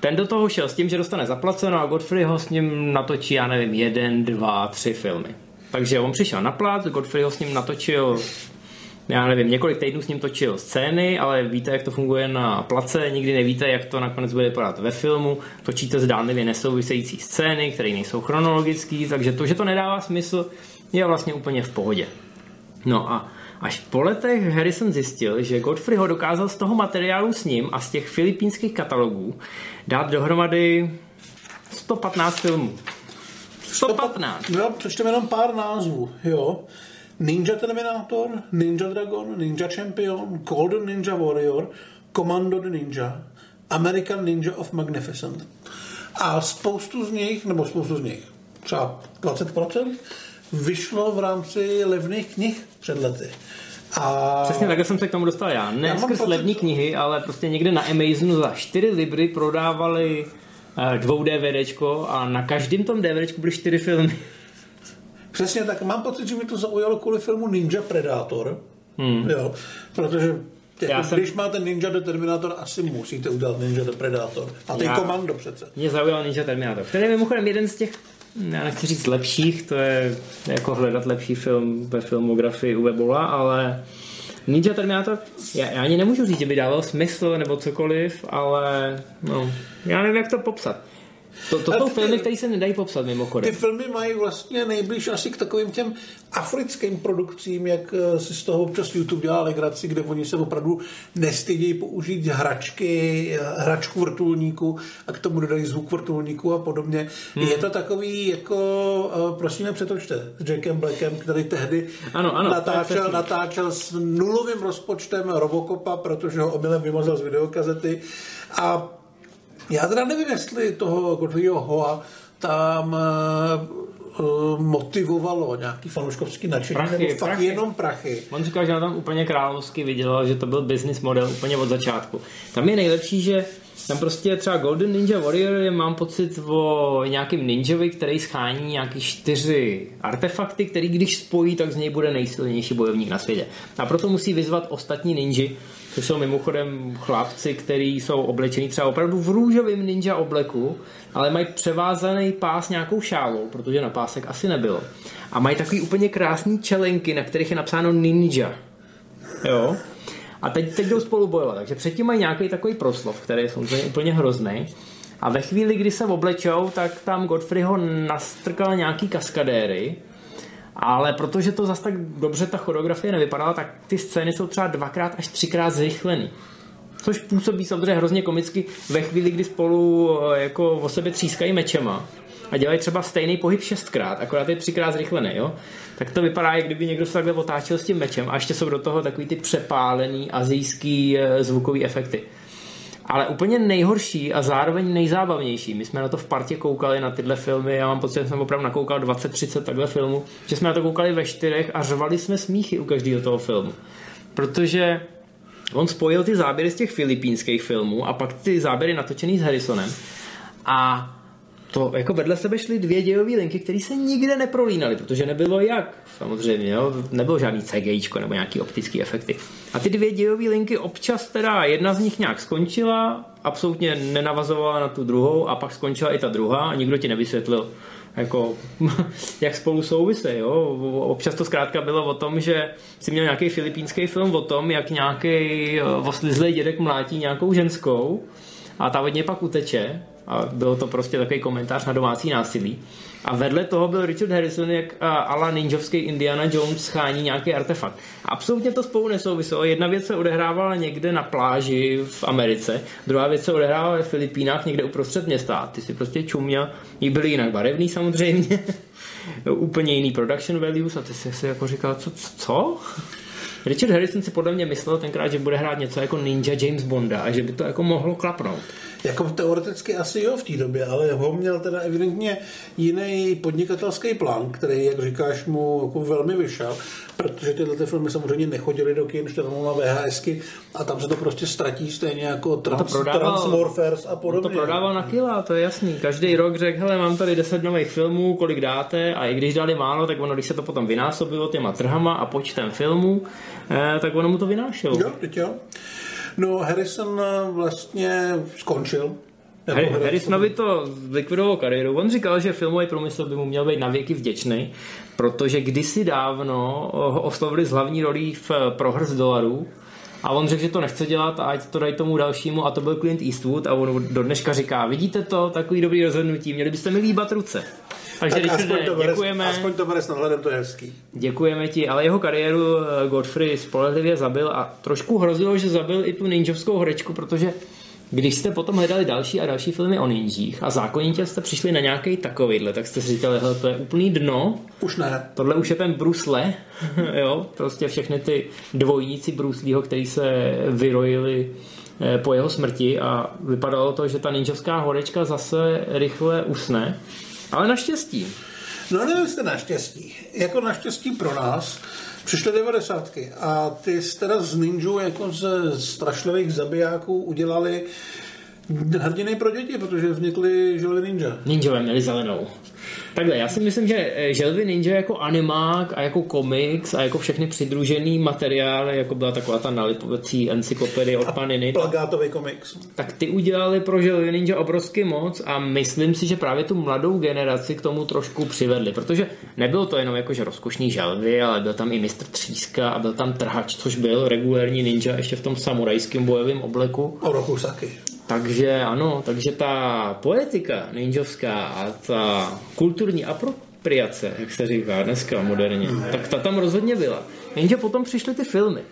ten do toho šel s tím, že dostane zaplaceno a Godfrey ho s ním natočí, já nevím, jeden, dva, tři filmy. Takže on přišel na plác, Godfrey ho s ním natočil já nevím, několik týdnů s ním točil scény, ale víte, jak to funguje na place, nikdy nevíte, jak to nakonec bude vypadat ve filmu, točíte zdánlivě nesouvisející scény, které nejsou chronologické, takže to, že to nedává smysl, je vlastně úplně v pohodě. No a až po letech Harrison zjistil, že Godfrey ho dokázal z toho materiálu s ním a z těch filipínských katalogů dát dohromady 115 filmů. 115. No, přečteme jenom pár názvů, jo. Ninja Terminator, Ninja Dragon, Ninja Champion, Golden Ninja Warrior, Commando the Ninja, American Ninja of Magnificent. A spoustu z nich, nebo spoustu z nich, třeba 20%, vyšlo v rámci levných knih před lety. A Přesně takhle jsem se k tomu dostal já. Ne Já skrz pocit- levní knihy, ale prostě někde na Amazonu za 4 libry prodávali eh, dvou DVDčko a na každém tom DVDčku byly 4 filmy. Přesně tak, mám pocit, že mi to zaujalo kvůli filmu Ninja Predator. Hmm. Jo, protože jako, Já jsem- když máte Ninja the Terminator, asi musíte udělat Ninja the Predator. A ten Já- komando přece. Mě zaujal Ninja Terminator, který je mimochodem jeden z těch, já nechci říct lepších, to je jako hledat lepší film ve filmografii u Webola, ale Ninja Terminator, já, já ani nemůžu říct, že by dával smysl nebo cokoliv, ale no, já nevím, jak to popsat. To, to jsou ty- filmy, které se nedají popsat mimochodem. Ty filmy mají vlastně nejblíž asi k takovým těm africkým produkcím, jak eh, si z toho občas YouTube dělá legraci, kde oni se opravdu nestydí použít hračky, eh, hračku vrtulníku a k tomu dodají zvuk vrtulníku a podobně. Hmm. Je to takový jako, eh, prosím přetočte, s Jackem Blackem, který tehdy Ano, ano, natáčel, natáčel s nulovým rozpočtem Robocopa, protože ho omylem vymazal z videokazety a já teda nevím, jestli toho Godfreyho Hoa tam uh, motivovalo nějaký fanouškovský nadšení, Prachy, nebo fakt prachy. jenom prachy. On říkal, že na tam úplně královsky vydělal, že to byl business model úplně od začátku. Tam je nejlepší, že tam prostě třeba Golden Ninja Warrior je, mám pocit o nějakým ninjovi, který schání nějaký čtyři artefakty, který když spojí, tak z něj bude nejsilnější bojovník na světě. A proto musí vyzvat ostatní ninji, což jsou mimochodem chlapci, kteří jsou oblečení třeba opravdu v růžovém ninja obleku, ale mají převázaný pás nějakou šálou, protože na pásek asi nebylo. A mají takový úplně krásný čelenky, na kterých je napsáno ninja. Jo. A teď, teď jdou spolu bojovat. Takže předtím mají nějaký takový proslov, který je samozřejmě úplně hrozný. A ve chvíli, kdy se oblečou, tak tam Godfrey ho nastrkal nějaký kaskadéry. Ale protože to zas tak dobře ta choreografie nevypadala, tak ty scény jsou třeba dvakrát až třikrát zrychlený. Což působí samozřejmě hrozně komicky ve chvíli, kdy spolu eh, jako o sebe třískají mečema a dělají třeba stejný pohyb šestkrát, akorát je třikrát zrychlený, jo? Tak to vypadá, jak kdyby někdo se takhle otáčel s tím mečem a ještě jsou do toho takový ty přepálený azijský eh, zvukový efekty. Ale úplně nejhorší a zároveň nejzábavnější. My jsme na to v partě koukali na tyhle filmy, já mám pocit, že jsem opravdu nakoukal 20-30 takhle filmů, že jsme na to koukali ve čtyřech a řvali jsme smíchy u každého toho filmu. Protože on spojil ty záběry z těch filipínských filmů a pak ty záběry natočený s Harrisonem a to jako vedle sebe šly dvě dějové linky, které se nikde neprolínaly, protože nebylo jak, samozřejmě, jo? nebylo žádný CGI nebo nějaký optický efekty. A ty dvě dějové linky občas teda jedna z nich nějak skončila, absolutně nenavazovala na tu druhou a pak skončila i ta druhá a nikdo ti nevysvětlil, jako, jak spolu souvisí. Jo? Občas to zkrátka bylo o tom, že si měl nějaký filipínský film o tom, jak nějaký oslizlý dědek mlátí nějakou ženskou a ta od něj pak uteče a bylo to prostě takový komentář na domácí násilí. A vedle toho byl Richard Harrison, jak ala ninjovský Indiana Jones schání nějaký artefakt. Absolutně to spolu nesouviselo. Jedna věc se odehrávala někde na pláži v Americe, druhá věc se odehrávala ve Filipínách někde uprostřed města. Ty si prostě čuměl, jí byly jinak barevný samozřejmě, úplně jiný production values a ty si, si jako říkal, co? co? Richard Harrison si podle mě myslel tenkrát, že bude hrát něco jako Ninja James Bonda a že by to jako mohlo klapnout. Jako teoreticky asi jo v té době, ale ho měl teda evidentně jiný podnikatelský plán, který, jak říkáš, mu jako velmi vyšel, protože tyhle ty filmy samozřejmě nechodily do kin, štěnou na VHSky a tam se to prostě ztratí stejně jako trans, to prodával, Transmorphers a podobně. To prodával na kila, to je jasný. Každý rok řekl, hele, mám tady 10 nových filmů, kolik dáte a i když dali málo, tak ono, když se to potom vynásobilo těma trhama a počtem filmů, eh, tak ono mu to vynášelo. Jo, teď jo. No, Harrison eh, vlastně skončil. Harry, Harrisonovi to likvidovalo kariéru. On říkal, že filmový průmysl by mu měl být navěky vděčný, protože kdysi dávno ho oslovili z hlavní rolí v prohrz dolarů a on řekl, že to nechce dělat a ať to dají tomu dalšímu a to byl Clint Eastwood a on do dneška říká, vidíte to, takový dobrý rozhodnutí, měli byste mi líbat ruce. Takže tak aspoň to děkujeme. Aspoň to bere s nadhledem, to je hezký. Děkujeme ti, ale jeho kariéru eh, Godfrey spolehlivě zabil a trošku hrozilo, že zabil i tu ninjovskou horečku, protože když jste potom hledali další a další filmy o ninjích a zákonitě jste přišli na nějaký takovýhle, tak jste si říkali, hele, to je úplný dno. Už ne. Tohle už je ten Bruce Lee, jo, prostě všechny ty dvojníci Bruce Leeho, který se vyrojili eh, po jeho smrti a vypadalo to, že ta ninjovská horečka zase rychle usne ale naštěstí. No nevím, jste naštěstí. Jako naštěstí pro nás přišly devadesátky a ty jste teda z ninju jako ze strašlivých zabijáků udělali hrdiny pro děti, protože vznikly želvy ninja. Ninjové měli zelenou. Takhle, já si myslím, že eh, Želvy Ninja jako animák a jako komiks a jako všechny přidružený materiály, jako byla taková ta nalipovací encyklopedie od Paniny. Plagátový komiks. Tak ty udělali pro Želvy Ninja obrovský moc a myslím si, že právě tu mladou generaci k tomu trošku přivedli, protože nebylo to jenom jako, že rozkošný želvy, ale byl tam i mistr Tříska a byl tam trhač, což byl regulární ninja ještě v tom samurajském bojovém obleku. A Rokusaki. Takže ano, takže ta poetika ninjovská a ta kulturní apropriace, jak se říká dneska moderně, tak ta tam rozhodně byla. Jenže potom přišly ty filmy.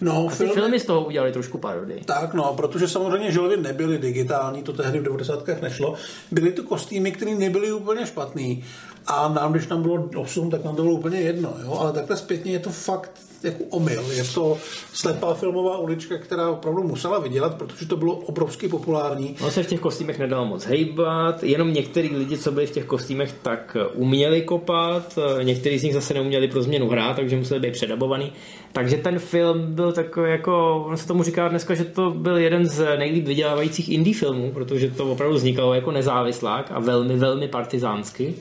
No, a ty filmy, filmy z toho udělali trošku parodii. Tak no, protože samozřejmě želvy nebyly digitální, to tehdy v 90. nešlo. Byly to kostýmy, které nebyly úplně špatný. A nám, když nám bylo 8, tak nám to bylo úplně jedno. Jo? Ale takhle zpětně je to fakt jako omyl. Je to slepá filmová ulička, která opravdu musela vydělat, protože to bylo obrovsky populární. No se v těch kostýmech nedalo moc hejbat, jenom některý lidi, co byli v těch kostýmech, tak uměli kopat, někteří z nich zase neuměli pro změnu hrát, takže museli být předabovaný. Takže ten film byl takový jako, on se tomu říká dneska, že to byl jeden z nejlíp vydělávajících indie filmů, protože to opravdu vznikalo jako nezávislák a velmi, velmi partizánsky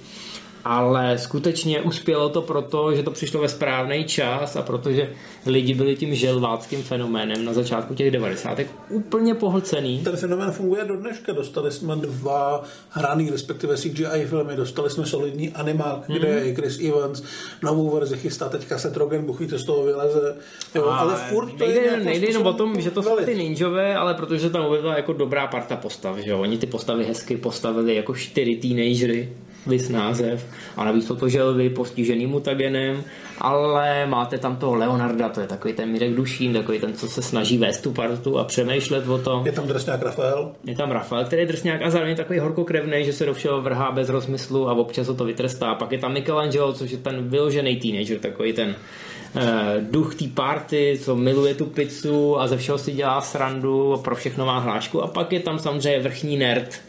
ale skutečně uspělo to proto, že to přišlo ve správný čas a protože lidi byli tím želváckým fenoménem na začátku těch 90. úplně pohlcený. Ten fenomén funguje do dneška. Dostali jsme dva hraný, respektive CGI filmy, dostali jsme solidní animák, mm. kde je Chris Evans, novou verzi chystá teďka se Rogen, buchvíte z toho vyleze. Jo, a ale furt to nejde, je nejde jenom o tom, že to jsou ty ninjové, ale protože tam uvedla jako dobrá parta postav, že jo? Oni ty postavy hezky postavili jako čtyři teenagery vys název, a navíc jsou to želvy postižený mutagenem, ale máte tam toho Leonarda, to je takový ten Mirek Dušín, takový ten, co se snaží vést tu partu a přemýšlet o tom. Je tam drsňák Rafael? Je tam Rafael, který je drsňák a zároveň takový horkokrevný, že se do všeho vrhá bez rozmyslu a občas ho to vytrestá. Pak je tam Michelangelo, což je ten vyložený teenager, takový ten uh, duch té party, co miluje tu pizzu a ze všeho si dělá srandu a pro všechno má hlášku. A pak je tam samozřejmě vrchní nerd, Eh,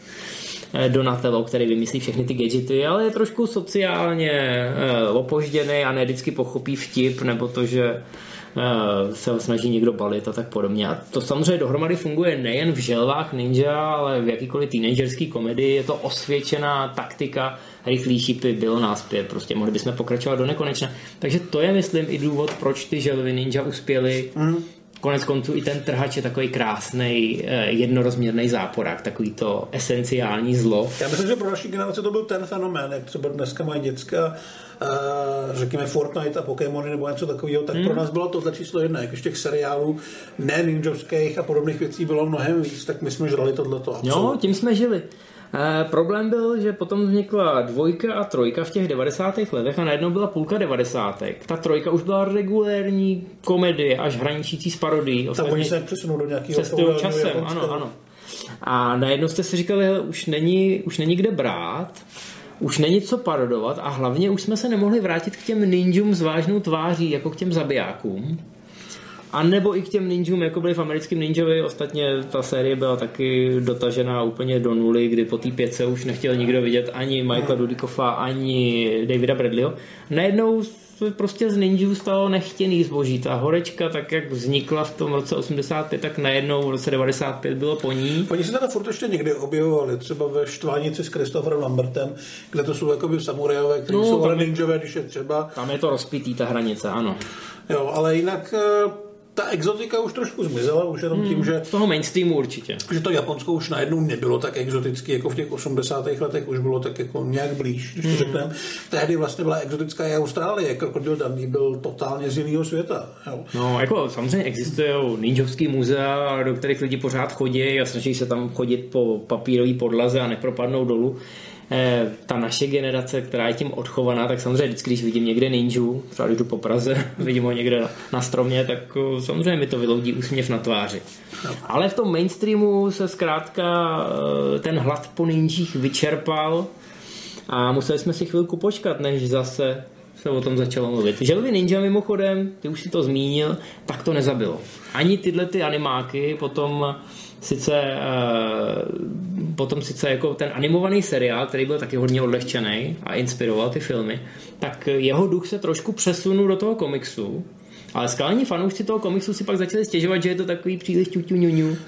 Donatello, který vymyslí všechny ty gadgety, ale je trošku sociálně eh, opožděný a ne vždycky pochopí vtip, nebo to, že eh, se ho snaží někdo balit a tak podobně. A to samozřejmě dohromady funguje nejen v želvách ninja, ale v jakýkoliv teenagerský komedii. Je to osvědčená taktika, rychlý šipy, bylo náspět, prostě mohli bychom pokračovat do nekonečna. Takže to je, myslím, i důvod, proč ty želvy ninja uspěly. Mm Konec konců i ten trhač je takový krásný, eh, jednorozměrný záporák, takový to esenciální zlo. Já myslím, že pro naši generaci to byl ten fenomén, jak třeba dneska mají děcka, uh, řekněme Fortnite a Pokémony nebo něco takového, tak hmm. pro nás bylo to číslo jedna, jak těch seriálů, ne ninjovských a podobných věcí bylo mnohem víc, tak my jsme žrali tohleto. Jo, tím jsme žili. E, problém byl, že potom vznikla dvojka a trojka v těch 90. letech a najednou byla půlka 90. Ta trojka už byla regulérní komedie, až hraničící s parodií. Tak oni se přesunou do nějakého Cestují časem, ano, ano. A najednou jste si říkali, že už není, už není kde brát, už není co parodovat a hlavně už jsme se nemohli vrátit k těm ninjům s vážnou tváří, jako k těm zabijákům. A nebo i k těm ninjům, jako byli v americkém ninjovi, ostatně ta série byla taky dotažená úplně do nuly, kdy po té pětce už nechtěl nikdo vidět ani Michaela Dudikoffa, ani Davida Bradleyho. Najednou se prostě z ninjů stalo nechtěný zboží. Ta horečka, tak jak vznikla v tom roce 85, tak najednou v roce 95 bylo po ní. Oni se teda furt ještě někdy objevovali, třeba ve Štvánici s Christopherem Lambertem, kde to jsou jakoby samurajové, kteří no, jsou ale ninjové, když je třeba. Tam je to rozpitý, ta hranice, ano. Jo, ale jinak eh, ta exotika už trošku zmizela, už jenom tím, hmm, že... Z toho mainstreamu určitě. Že to Japonsko už najednou nebylo tak exotické, jako v těch 80. letech, už bylo tak jako nějak blíž, když to řekneme. Tehdy vlastně byla exotická i Austrálie, Krokodil Dundee byl totálně z jiného světa. Jo. No, jako samozřejmě existují ninjovský muzea, do kterých lidi pořád chodí a snaží se tam chodit po papírové podlaze a nepropadnou dolů. Eh, ta naše generace, která je tím odchovaná, tak samozřejmě vždycky, když vidím někde ninju, třeba jdu po Praze, vidím ho někde na stromě, tak eh, samozřejmě mi to vyloudí úsměv na tváři. Ale v tom mainstreamu se zkrátka eh, ten hlad po ninjích vyčerpal a museli jsme si chvilku počkat, než zase se o tom začalo mluvit. Želvy Ninja mimochodem, ty už si to zmínil, tak to nezabilo. Ani tyhle ty animáky potom sice uh, potom sice jako ten animovaný seriál, který byl taky hodně odlehčený a inspiroval ty filmy, tak jeho duch se trošku přesunul do toho komiksu ale skalení fanoušci toho komiksu si pak začali stěžovat, že je to takový příliš ťuťu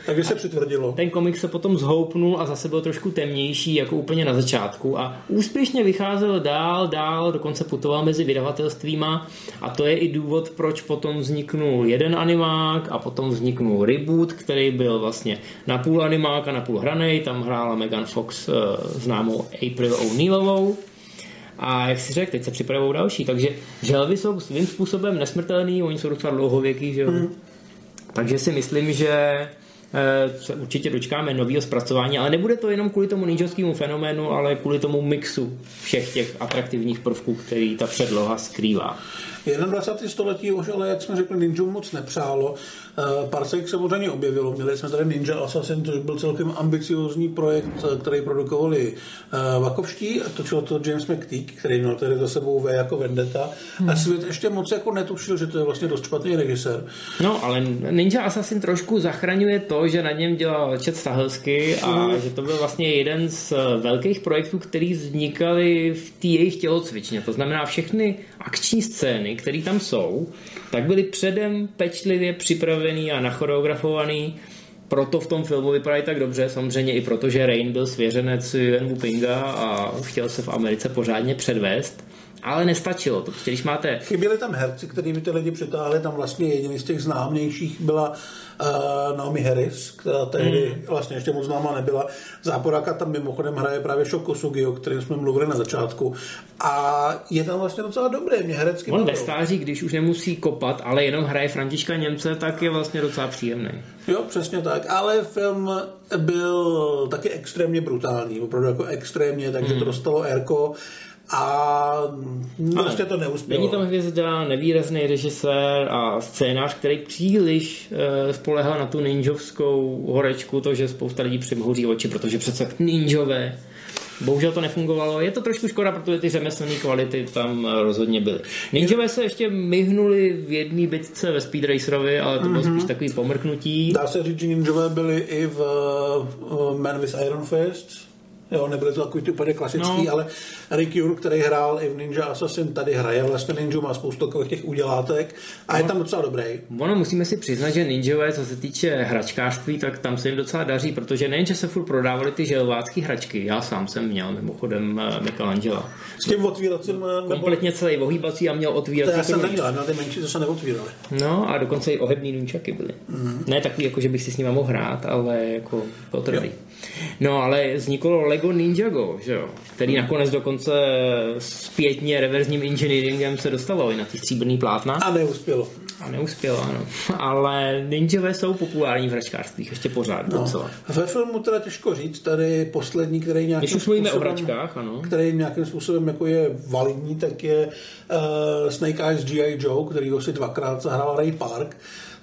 Takže se přitvrdilo. Ten komiks se potom zhoupnul a zase byl trošku temnější, jako úplně na začátku. A úspěšně vycházel dál, dál, dokonce putoval mezi vydavatelstvíma. A to je i důvod, proč potom vzniknul jeden animák a potom vzniknul reboot, který byl vlastně na půl animák a na půl hranej. Tam hrála Megan Fox eh, známou April O'Neillovou a jak si řekl, teď se připravují další. Takže želvy jsou svým způsobem nesmrtelný, oni jsou docela dlouhověký, že jo. Hmm. Takže si myslím, že eh, se určitě dočkáme nového zpracování, ale nebude to jenom kvůli tomu ninjovskému fenoménu, ale kvůli tomu mixu všech těch atraktivních prvků, který ta předloha skrývá. 21. století už ale, jak jsme řekli, ninjům moc nepřálo. Eh, pár se jich samozřejmě objevilo. Měli jsme tady Ninja Assassin, což byl celkem ambiciozní projekt, eh, který produkovali eh, Vakovští. Točil to James McTeague, který měl tady za sebou V jako Vendetta. Hmm. A svět ještě moc jako netušil, že to je vlastně dost špatný režisér. No, ale Ninja Assassin trošku zachraňuje to, že na něm dělal Čet Stahelsky a hmm. že to byl vlastně jeden z velkých projektů, který vznikaly v té jejich tělocvičně. To znamená všechny akční scény, které tam jsou, tak byly předem pečlivě připravený a nachoreografovaný proto v tom filmu vypadají tak dobře, samozřejmě i proto, že Rain byl svěřenec Yuan Wupinga a chtěl se v Americe pořádně předvést ale nestačilo to. Když máte... Chyběli tam herci, který by ty lidi přitáhli, tam vlastně jediný z těch známějších byla uh, Naomi Harris, která tehdy mm. vlastně ještě moc známá nebyla. Záporáka tam mimochodem hraje právě Shoko Sugi, o kterém jsme mluvili na začátku. A je tam vlastně docela dobrý, mě herecky On ve stáří, když už nemusí kopat, ale jenom hraje Františka Němce, tak je vlastně docela příjemný. Jo, přesně tak, ale film byl taky extrémně brutální, opravdu jako extrémně, takže mm. to dostalo Erko a prostě to neuspělo. Není tam hvězda, nevýrazný režisér a scénář, který příliš uh, spolehal na tu ninjovskou horečku, to, že spousta lidí přimhouří oči, protože přece ninjové Bohužel to nefungovalo. Je to trošku škoda, protože ty řemeslné kvality tam eh, rozhodně byly. Ninjové se ještě myhnuli v jedné bitce ve Speed Racerovi, ale to bylo mm-hmm. spíš takový pomrknutí. Dá se říct, že ninjové byli i v uh, Man with Iron Fist. Jo, nebyly to takový úplně klasický, no. ale Rick Jur, který hrál i v Ninja Assassin, tady hraje vlastně Ninja, má spoustu takových těch udělátek a no. je tam docela dobrý. Ono musíme si přiznat, že ninjové, co se týče hračkářství, tak tam se jim docela daří, protože nejen, že se furt prodávali ty želvácké hračky, já sám jsem měl mimochodem eh, Michelangela. S tím otvíracím... Eh, Kompletně celý ohýbací a měl otvírací. To já jsem neměl, na ty menší to se neotvíraly. No a dokonce i ohebný nunčaky byly. Mm. Ne takový, jako že bych si s nimi mohl hrát, ale jako potrvý. No ale vzniklo Lego Ninjago, že jo? který nakonec dokonce zpětně reverzním engineeringem se dostalo i na ty stříbrný plátna. A neuspělo. A neuspělo, ano. Ale ninjové jsou populární v hračkářství, ještě pořád no. docela. Ve filmu teda těžko říct, tady poslední, který nějakým Když už mluvíme o hračkách, ano. který nějakým způsobem jako je validní, tak je uh, Snake Eyes G.I. Joe, který ho si dvakrát zahrál Ray Park.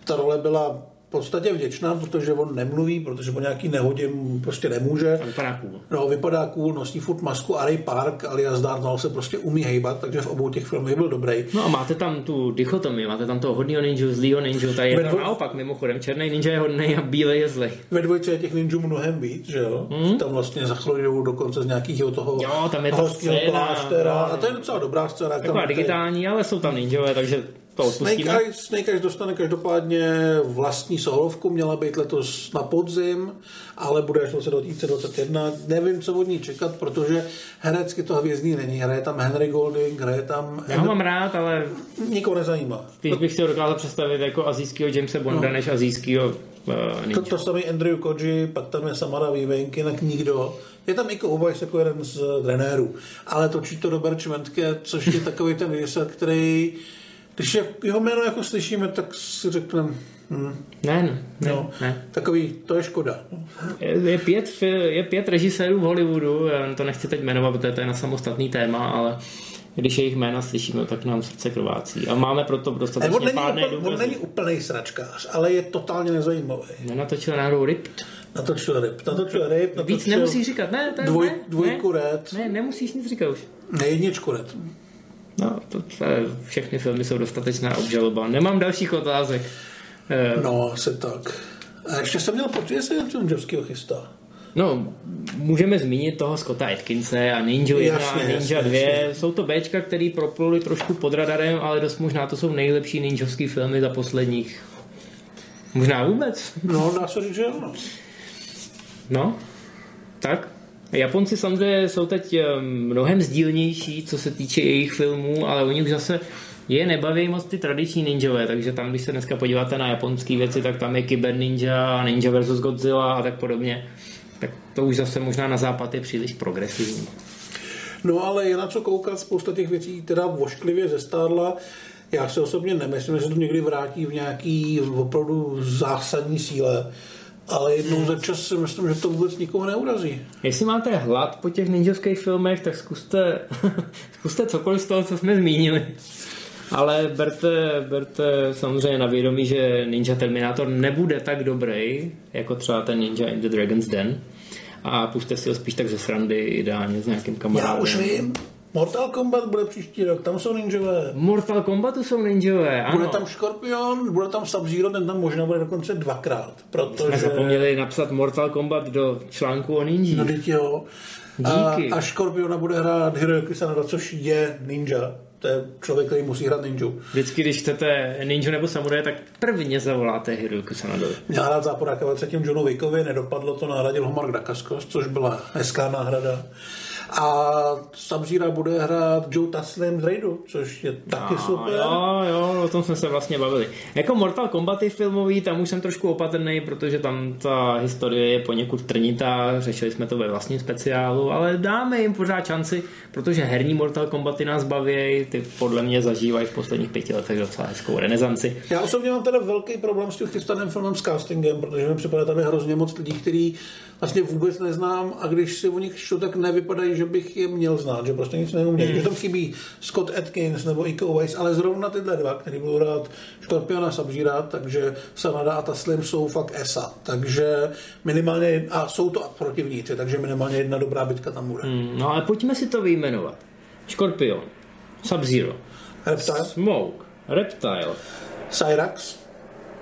Ta role byla podstatě vděčná, protože on nemluví, protože po nějaký nehodě prostě nemůže. A vypadá cool. No, vypadá cool, nosí furt masku a Ray Park alias Darnell se prostě umí hejbat, takže v obou těch filmech byl dobrý. No a máte tam tu dichotomii, máte tam toho hodného ninja, zlýho ninja, tady je to dvoj... naopak mimochodem, černý ninja je hodný a bílý je zlej. Ve dvojce je těch ninjů mnohem víc, že jo? Hmm? Tam vlastně zachlojují dokonce z nějakého toho jo, tam je ta scéna, kláštera, no, a to je docela dobrá scéna. Taková digitální, ale jsou tam ninjové, takže to Snake Eyes, Snake Eyes dostane každopádně vlastní solovku, měla být letos na podzim, ale bude až v roce 2021. Nevím, co od ní čekat, protože herecky to hvězdný není. Hraje tam Henry Golding, hraje tam... Já ho mám rád, ale... Nikoho nezajímá. Když bych si ho dokázal představit jako azijského Jamesa Bonda, no. než azijského uh, to, to samý Andrew Koji, pak tam je Samara Weaving, jinak nikdo. Je tam Iko Uwais jako jeden z trenérů, ale točí to Robert Čmentke, což je takový ten režisér, který když jeho jméno jako slyšíme, tak si řekneme, Hmm. Ne, ne, ne, no, ne. Takový, to je škoda. Je, je, pět, je pět režisérů v Hollywoodu, já to nechci teď jmenovat, protože to je na samostatný téma, ale když jejich jména slyšíme, tak nám srdce krvácí. A máme proto dostatečně on není, pádné úplně, On není úplný sračkář, ale je totálně nezajímavý. Nenatočil náhodou Ripped? Natočil Rip, natočil Rip, natočil Víc nemusíš říkat, ne, to je, dvoj, ne, dvojku ne, Red. Ne, nemusíš nic říkat už. Ne, jedničku Red. No, to, to, všechny filmy jsou dostatečná obžaloba. Nemám dalších otázek. Eh, no, asi tak. A ještě jsem měl pocit, že se Johnjovského chystá. No, můžeme zmínit toho Scotta Atkinse a Ninja 1 a Ninja 2. Jasně. Jsou to Bčka, který propluli trošku pod radarem, ale dost možná to jsou nejlepší ninjovský filmy za posledních Možná vůbec. No, dá se říct, že ano. No, tak. Japonci samozřejmě jsou teď mnohem sdílnější, co se týče jejich filmů, ale oni už zase je nebaví moc ty tradiční ninjové, takže tam, když se dneska podíváte na japonské věci, tak tam je Kyber Ninja, Ninja vs. Godzilla a tak podobně. Tak to už zase možná na západ je příliš progresivní. No ale je na co koukat, spousta těch věcí teda vošklivě zestárla. Já si osobně nemyslím, že se to někdy vrátí v nějaký opravdu zásadní síle ale jednou za čas si myslím, že to vůbec nikoho neurazí. Jestli máte hlad po těch ninjovských filmech, tak zkuste, zkuste cokoliv z toho, co jsme zmínili. Ale berte, berte samozřejmě na vědomí, že Ninja Terminator nebude tak dobrý, jako třeba ten Ninja in the Dragon's Den. A puste si ho spíš tak ze srandy, ideálně s nějakým kamarádem. Já už vím, Mortal Kombat bude příští rok, tam jsou ninjové. Mortal Kombatu jsou ninjové, ano. Bude tam Scorpion, bude tam Sub-Zero, ten tam možná bude dokonce dvakrát. Protože... Jsme zapomněli napsat Mortal Kombat do článku o ninja. No teď jo. Díky. A, a Scorpiona bude hrát Hiroyuki Sanada, což je ninja. To je člověk, který musí hrát ninju. Vždycky, když chcete ninja nebo samuraje, tak prvně zavoláte Hiroyuki Sanada. Měl hrát záporáka ve třetím Johnu Wickovi, nedopadlo to, nahradil ho Mark Dacascos, což byla hezká náhrada. A Sabzíra bude hrát Joe Taslim z Raidu, což je taky A, super. Jo, jo, o tom jsme se vlastně bavili. Jako Mortal Kombat je filmový, tam už jsem trošku opatrný, protože tam ta historie je poněkud trnitá, řešili jsme to ve vlastním speciálu, ale dáme jim pořád šanci, protože herní Mortal Kombaty nás baví, ty podle mě zažívají v posledních pěti letech docela hezkou renesanci. Já osobně mám teda velký problém s tím chystaným filmem s castingem, protože mi připadá tady hrozně moc lidí, který vlastně vůbec neznám a když si o nich čtu, tak nevypadají, že bych je měl znát, že prostě nic neumějí. Že tam chybí Scott Atkins nebo Iko Uwais, ale zrovna tyhle dva, který budou rád Škorpiona Sabžíra, takže Sanada a Taslim jsou fakt ESA. Takže minimálně, a jsou to protivníci, takže minimálně jedna dobrá bitka tam bude. Hmm, no ale pojďme si to vyjmenovat. Scorpion, Sub-Zero, Reptile, Smoke, Reptile, Cyrax,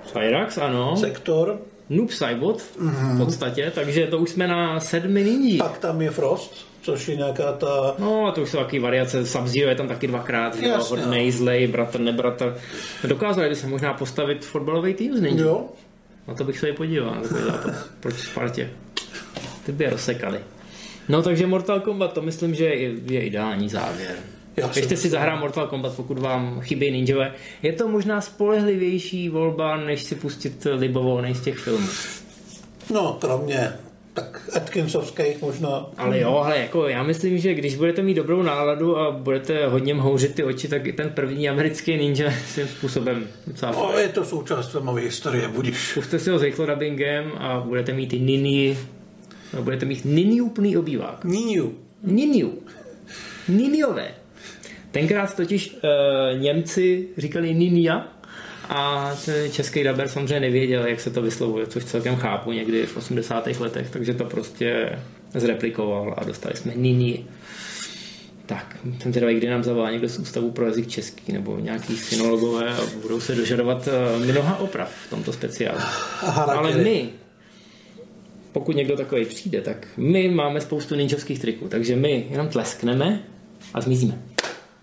Cyrax, ano, Sektor, Noob Saibot v podstatě, takže to už jsme na sedmi nyní. pak tam je Frost, což je nějaká ta No, a to už jsou taky variace. sub je tam taky dvakrát, že jo, Jasně, hodnej, zlej, bratr, nebratr. Dokázali by se možná postavit fotbalový tým z Ninja. Jo, Na to bych se i podíval, takový zápas proti Spartě. Ty by je rozsekali. No takže Mortal Kombat, to myslím, že je, je ideální závěr. Já si Běžte si zahrát Mortal Kombat, pokud vám chybí ninjové. Je to možná spolehlivější volba, než si pustit libovou z těch filmů. no kromě tak Atkinsovských možná. Ale jo, ale jako já myslím, že když budete mít dobrou náladu a budete hodně mhouřit ty oči, tak i ten první americký ninja svým způsobem docela No, je to součást filmové historie, budíš. Puste si ho s rychlodubbingem a budete mít ty nini, no, budete mít nini úplný obývák. Níniu. Niniu. Niniové. Tenkrát totiž uh, Němci říkali Ninia a ten český daber samozřejmě nevěděl, jak se to vyslovuje, což celkem chápu někdy v 80. letech, takže to prostě zreplikoval a dostali jsme Nini. Tak, jsem teda kdy nám zavolá někdo z Ústavu pro jazyk český nebo nějaký synologové a budou se dožadovat eh, mnoha oprav v tomto speciálu. Ale my, pokud někdo takový přijde, tak my máme spoustu ninjovských triků, takže my jenom tleskneme a zmizíme.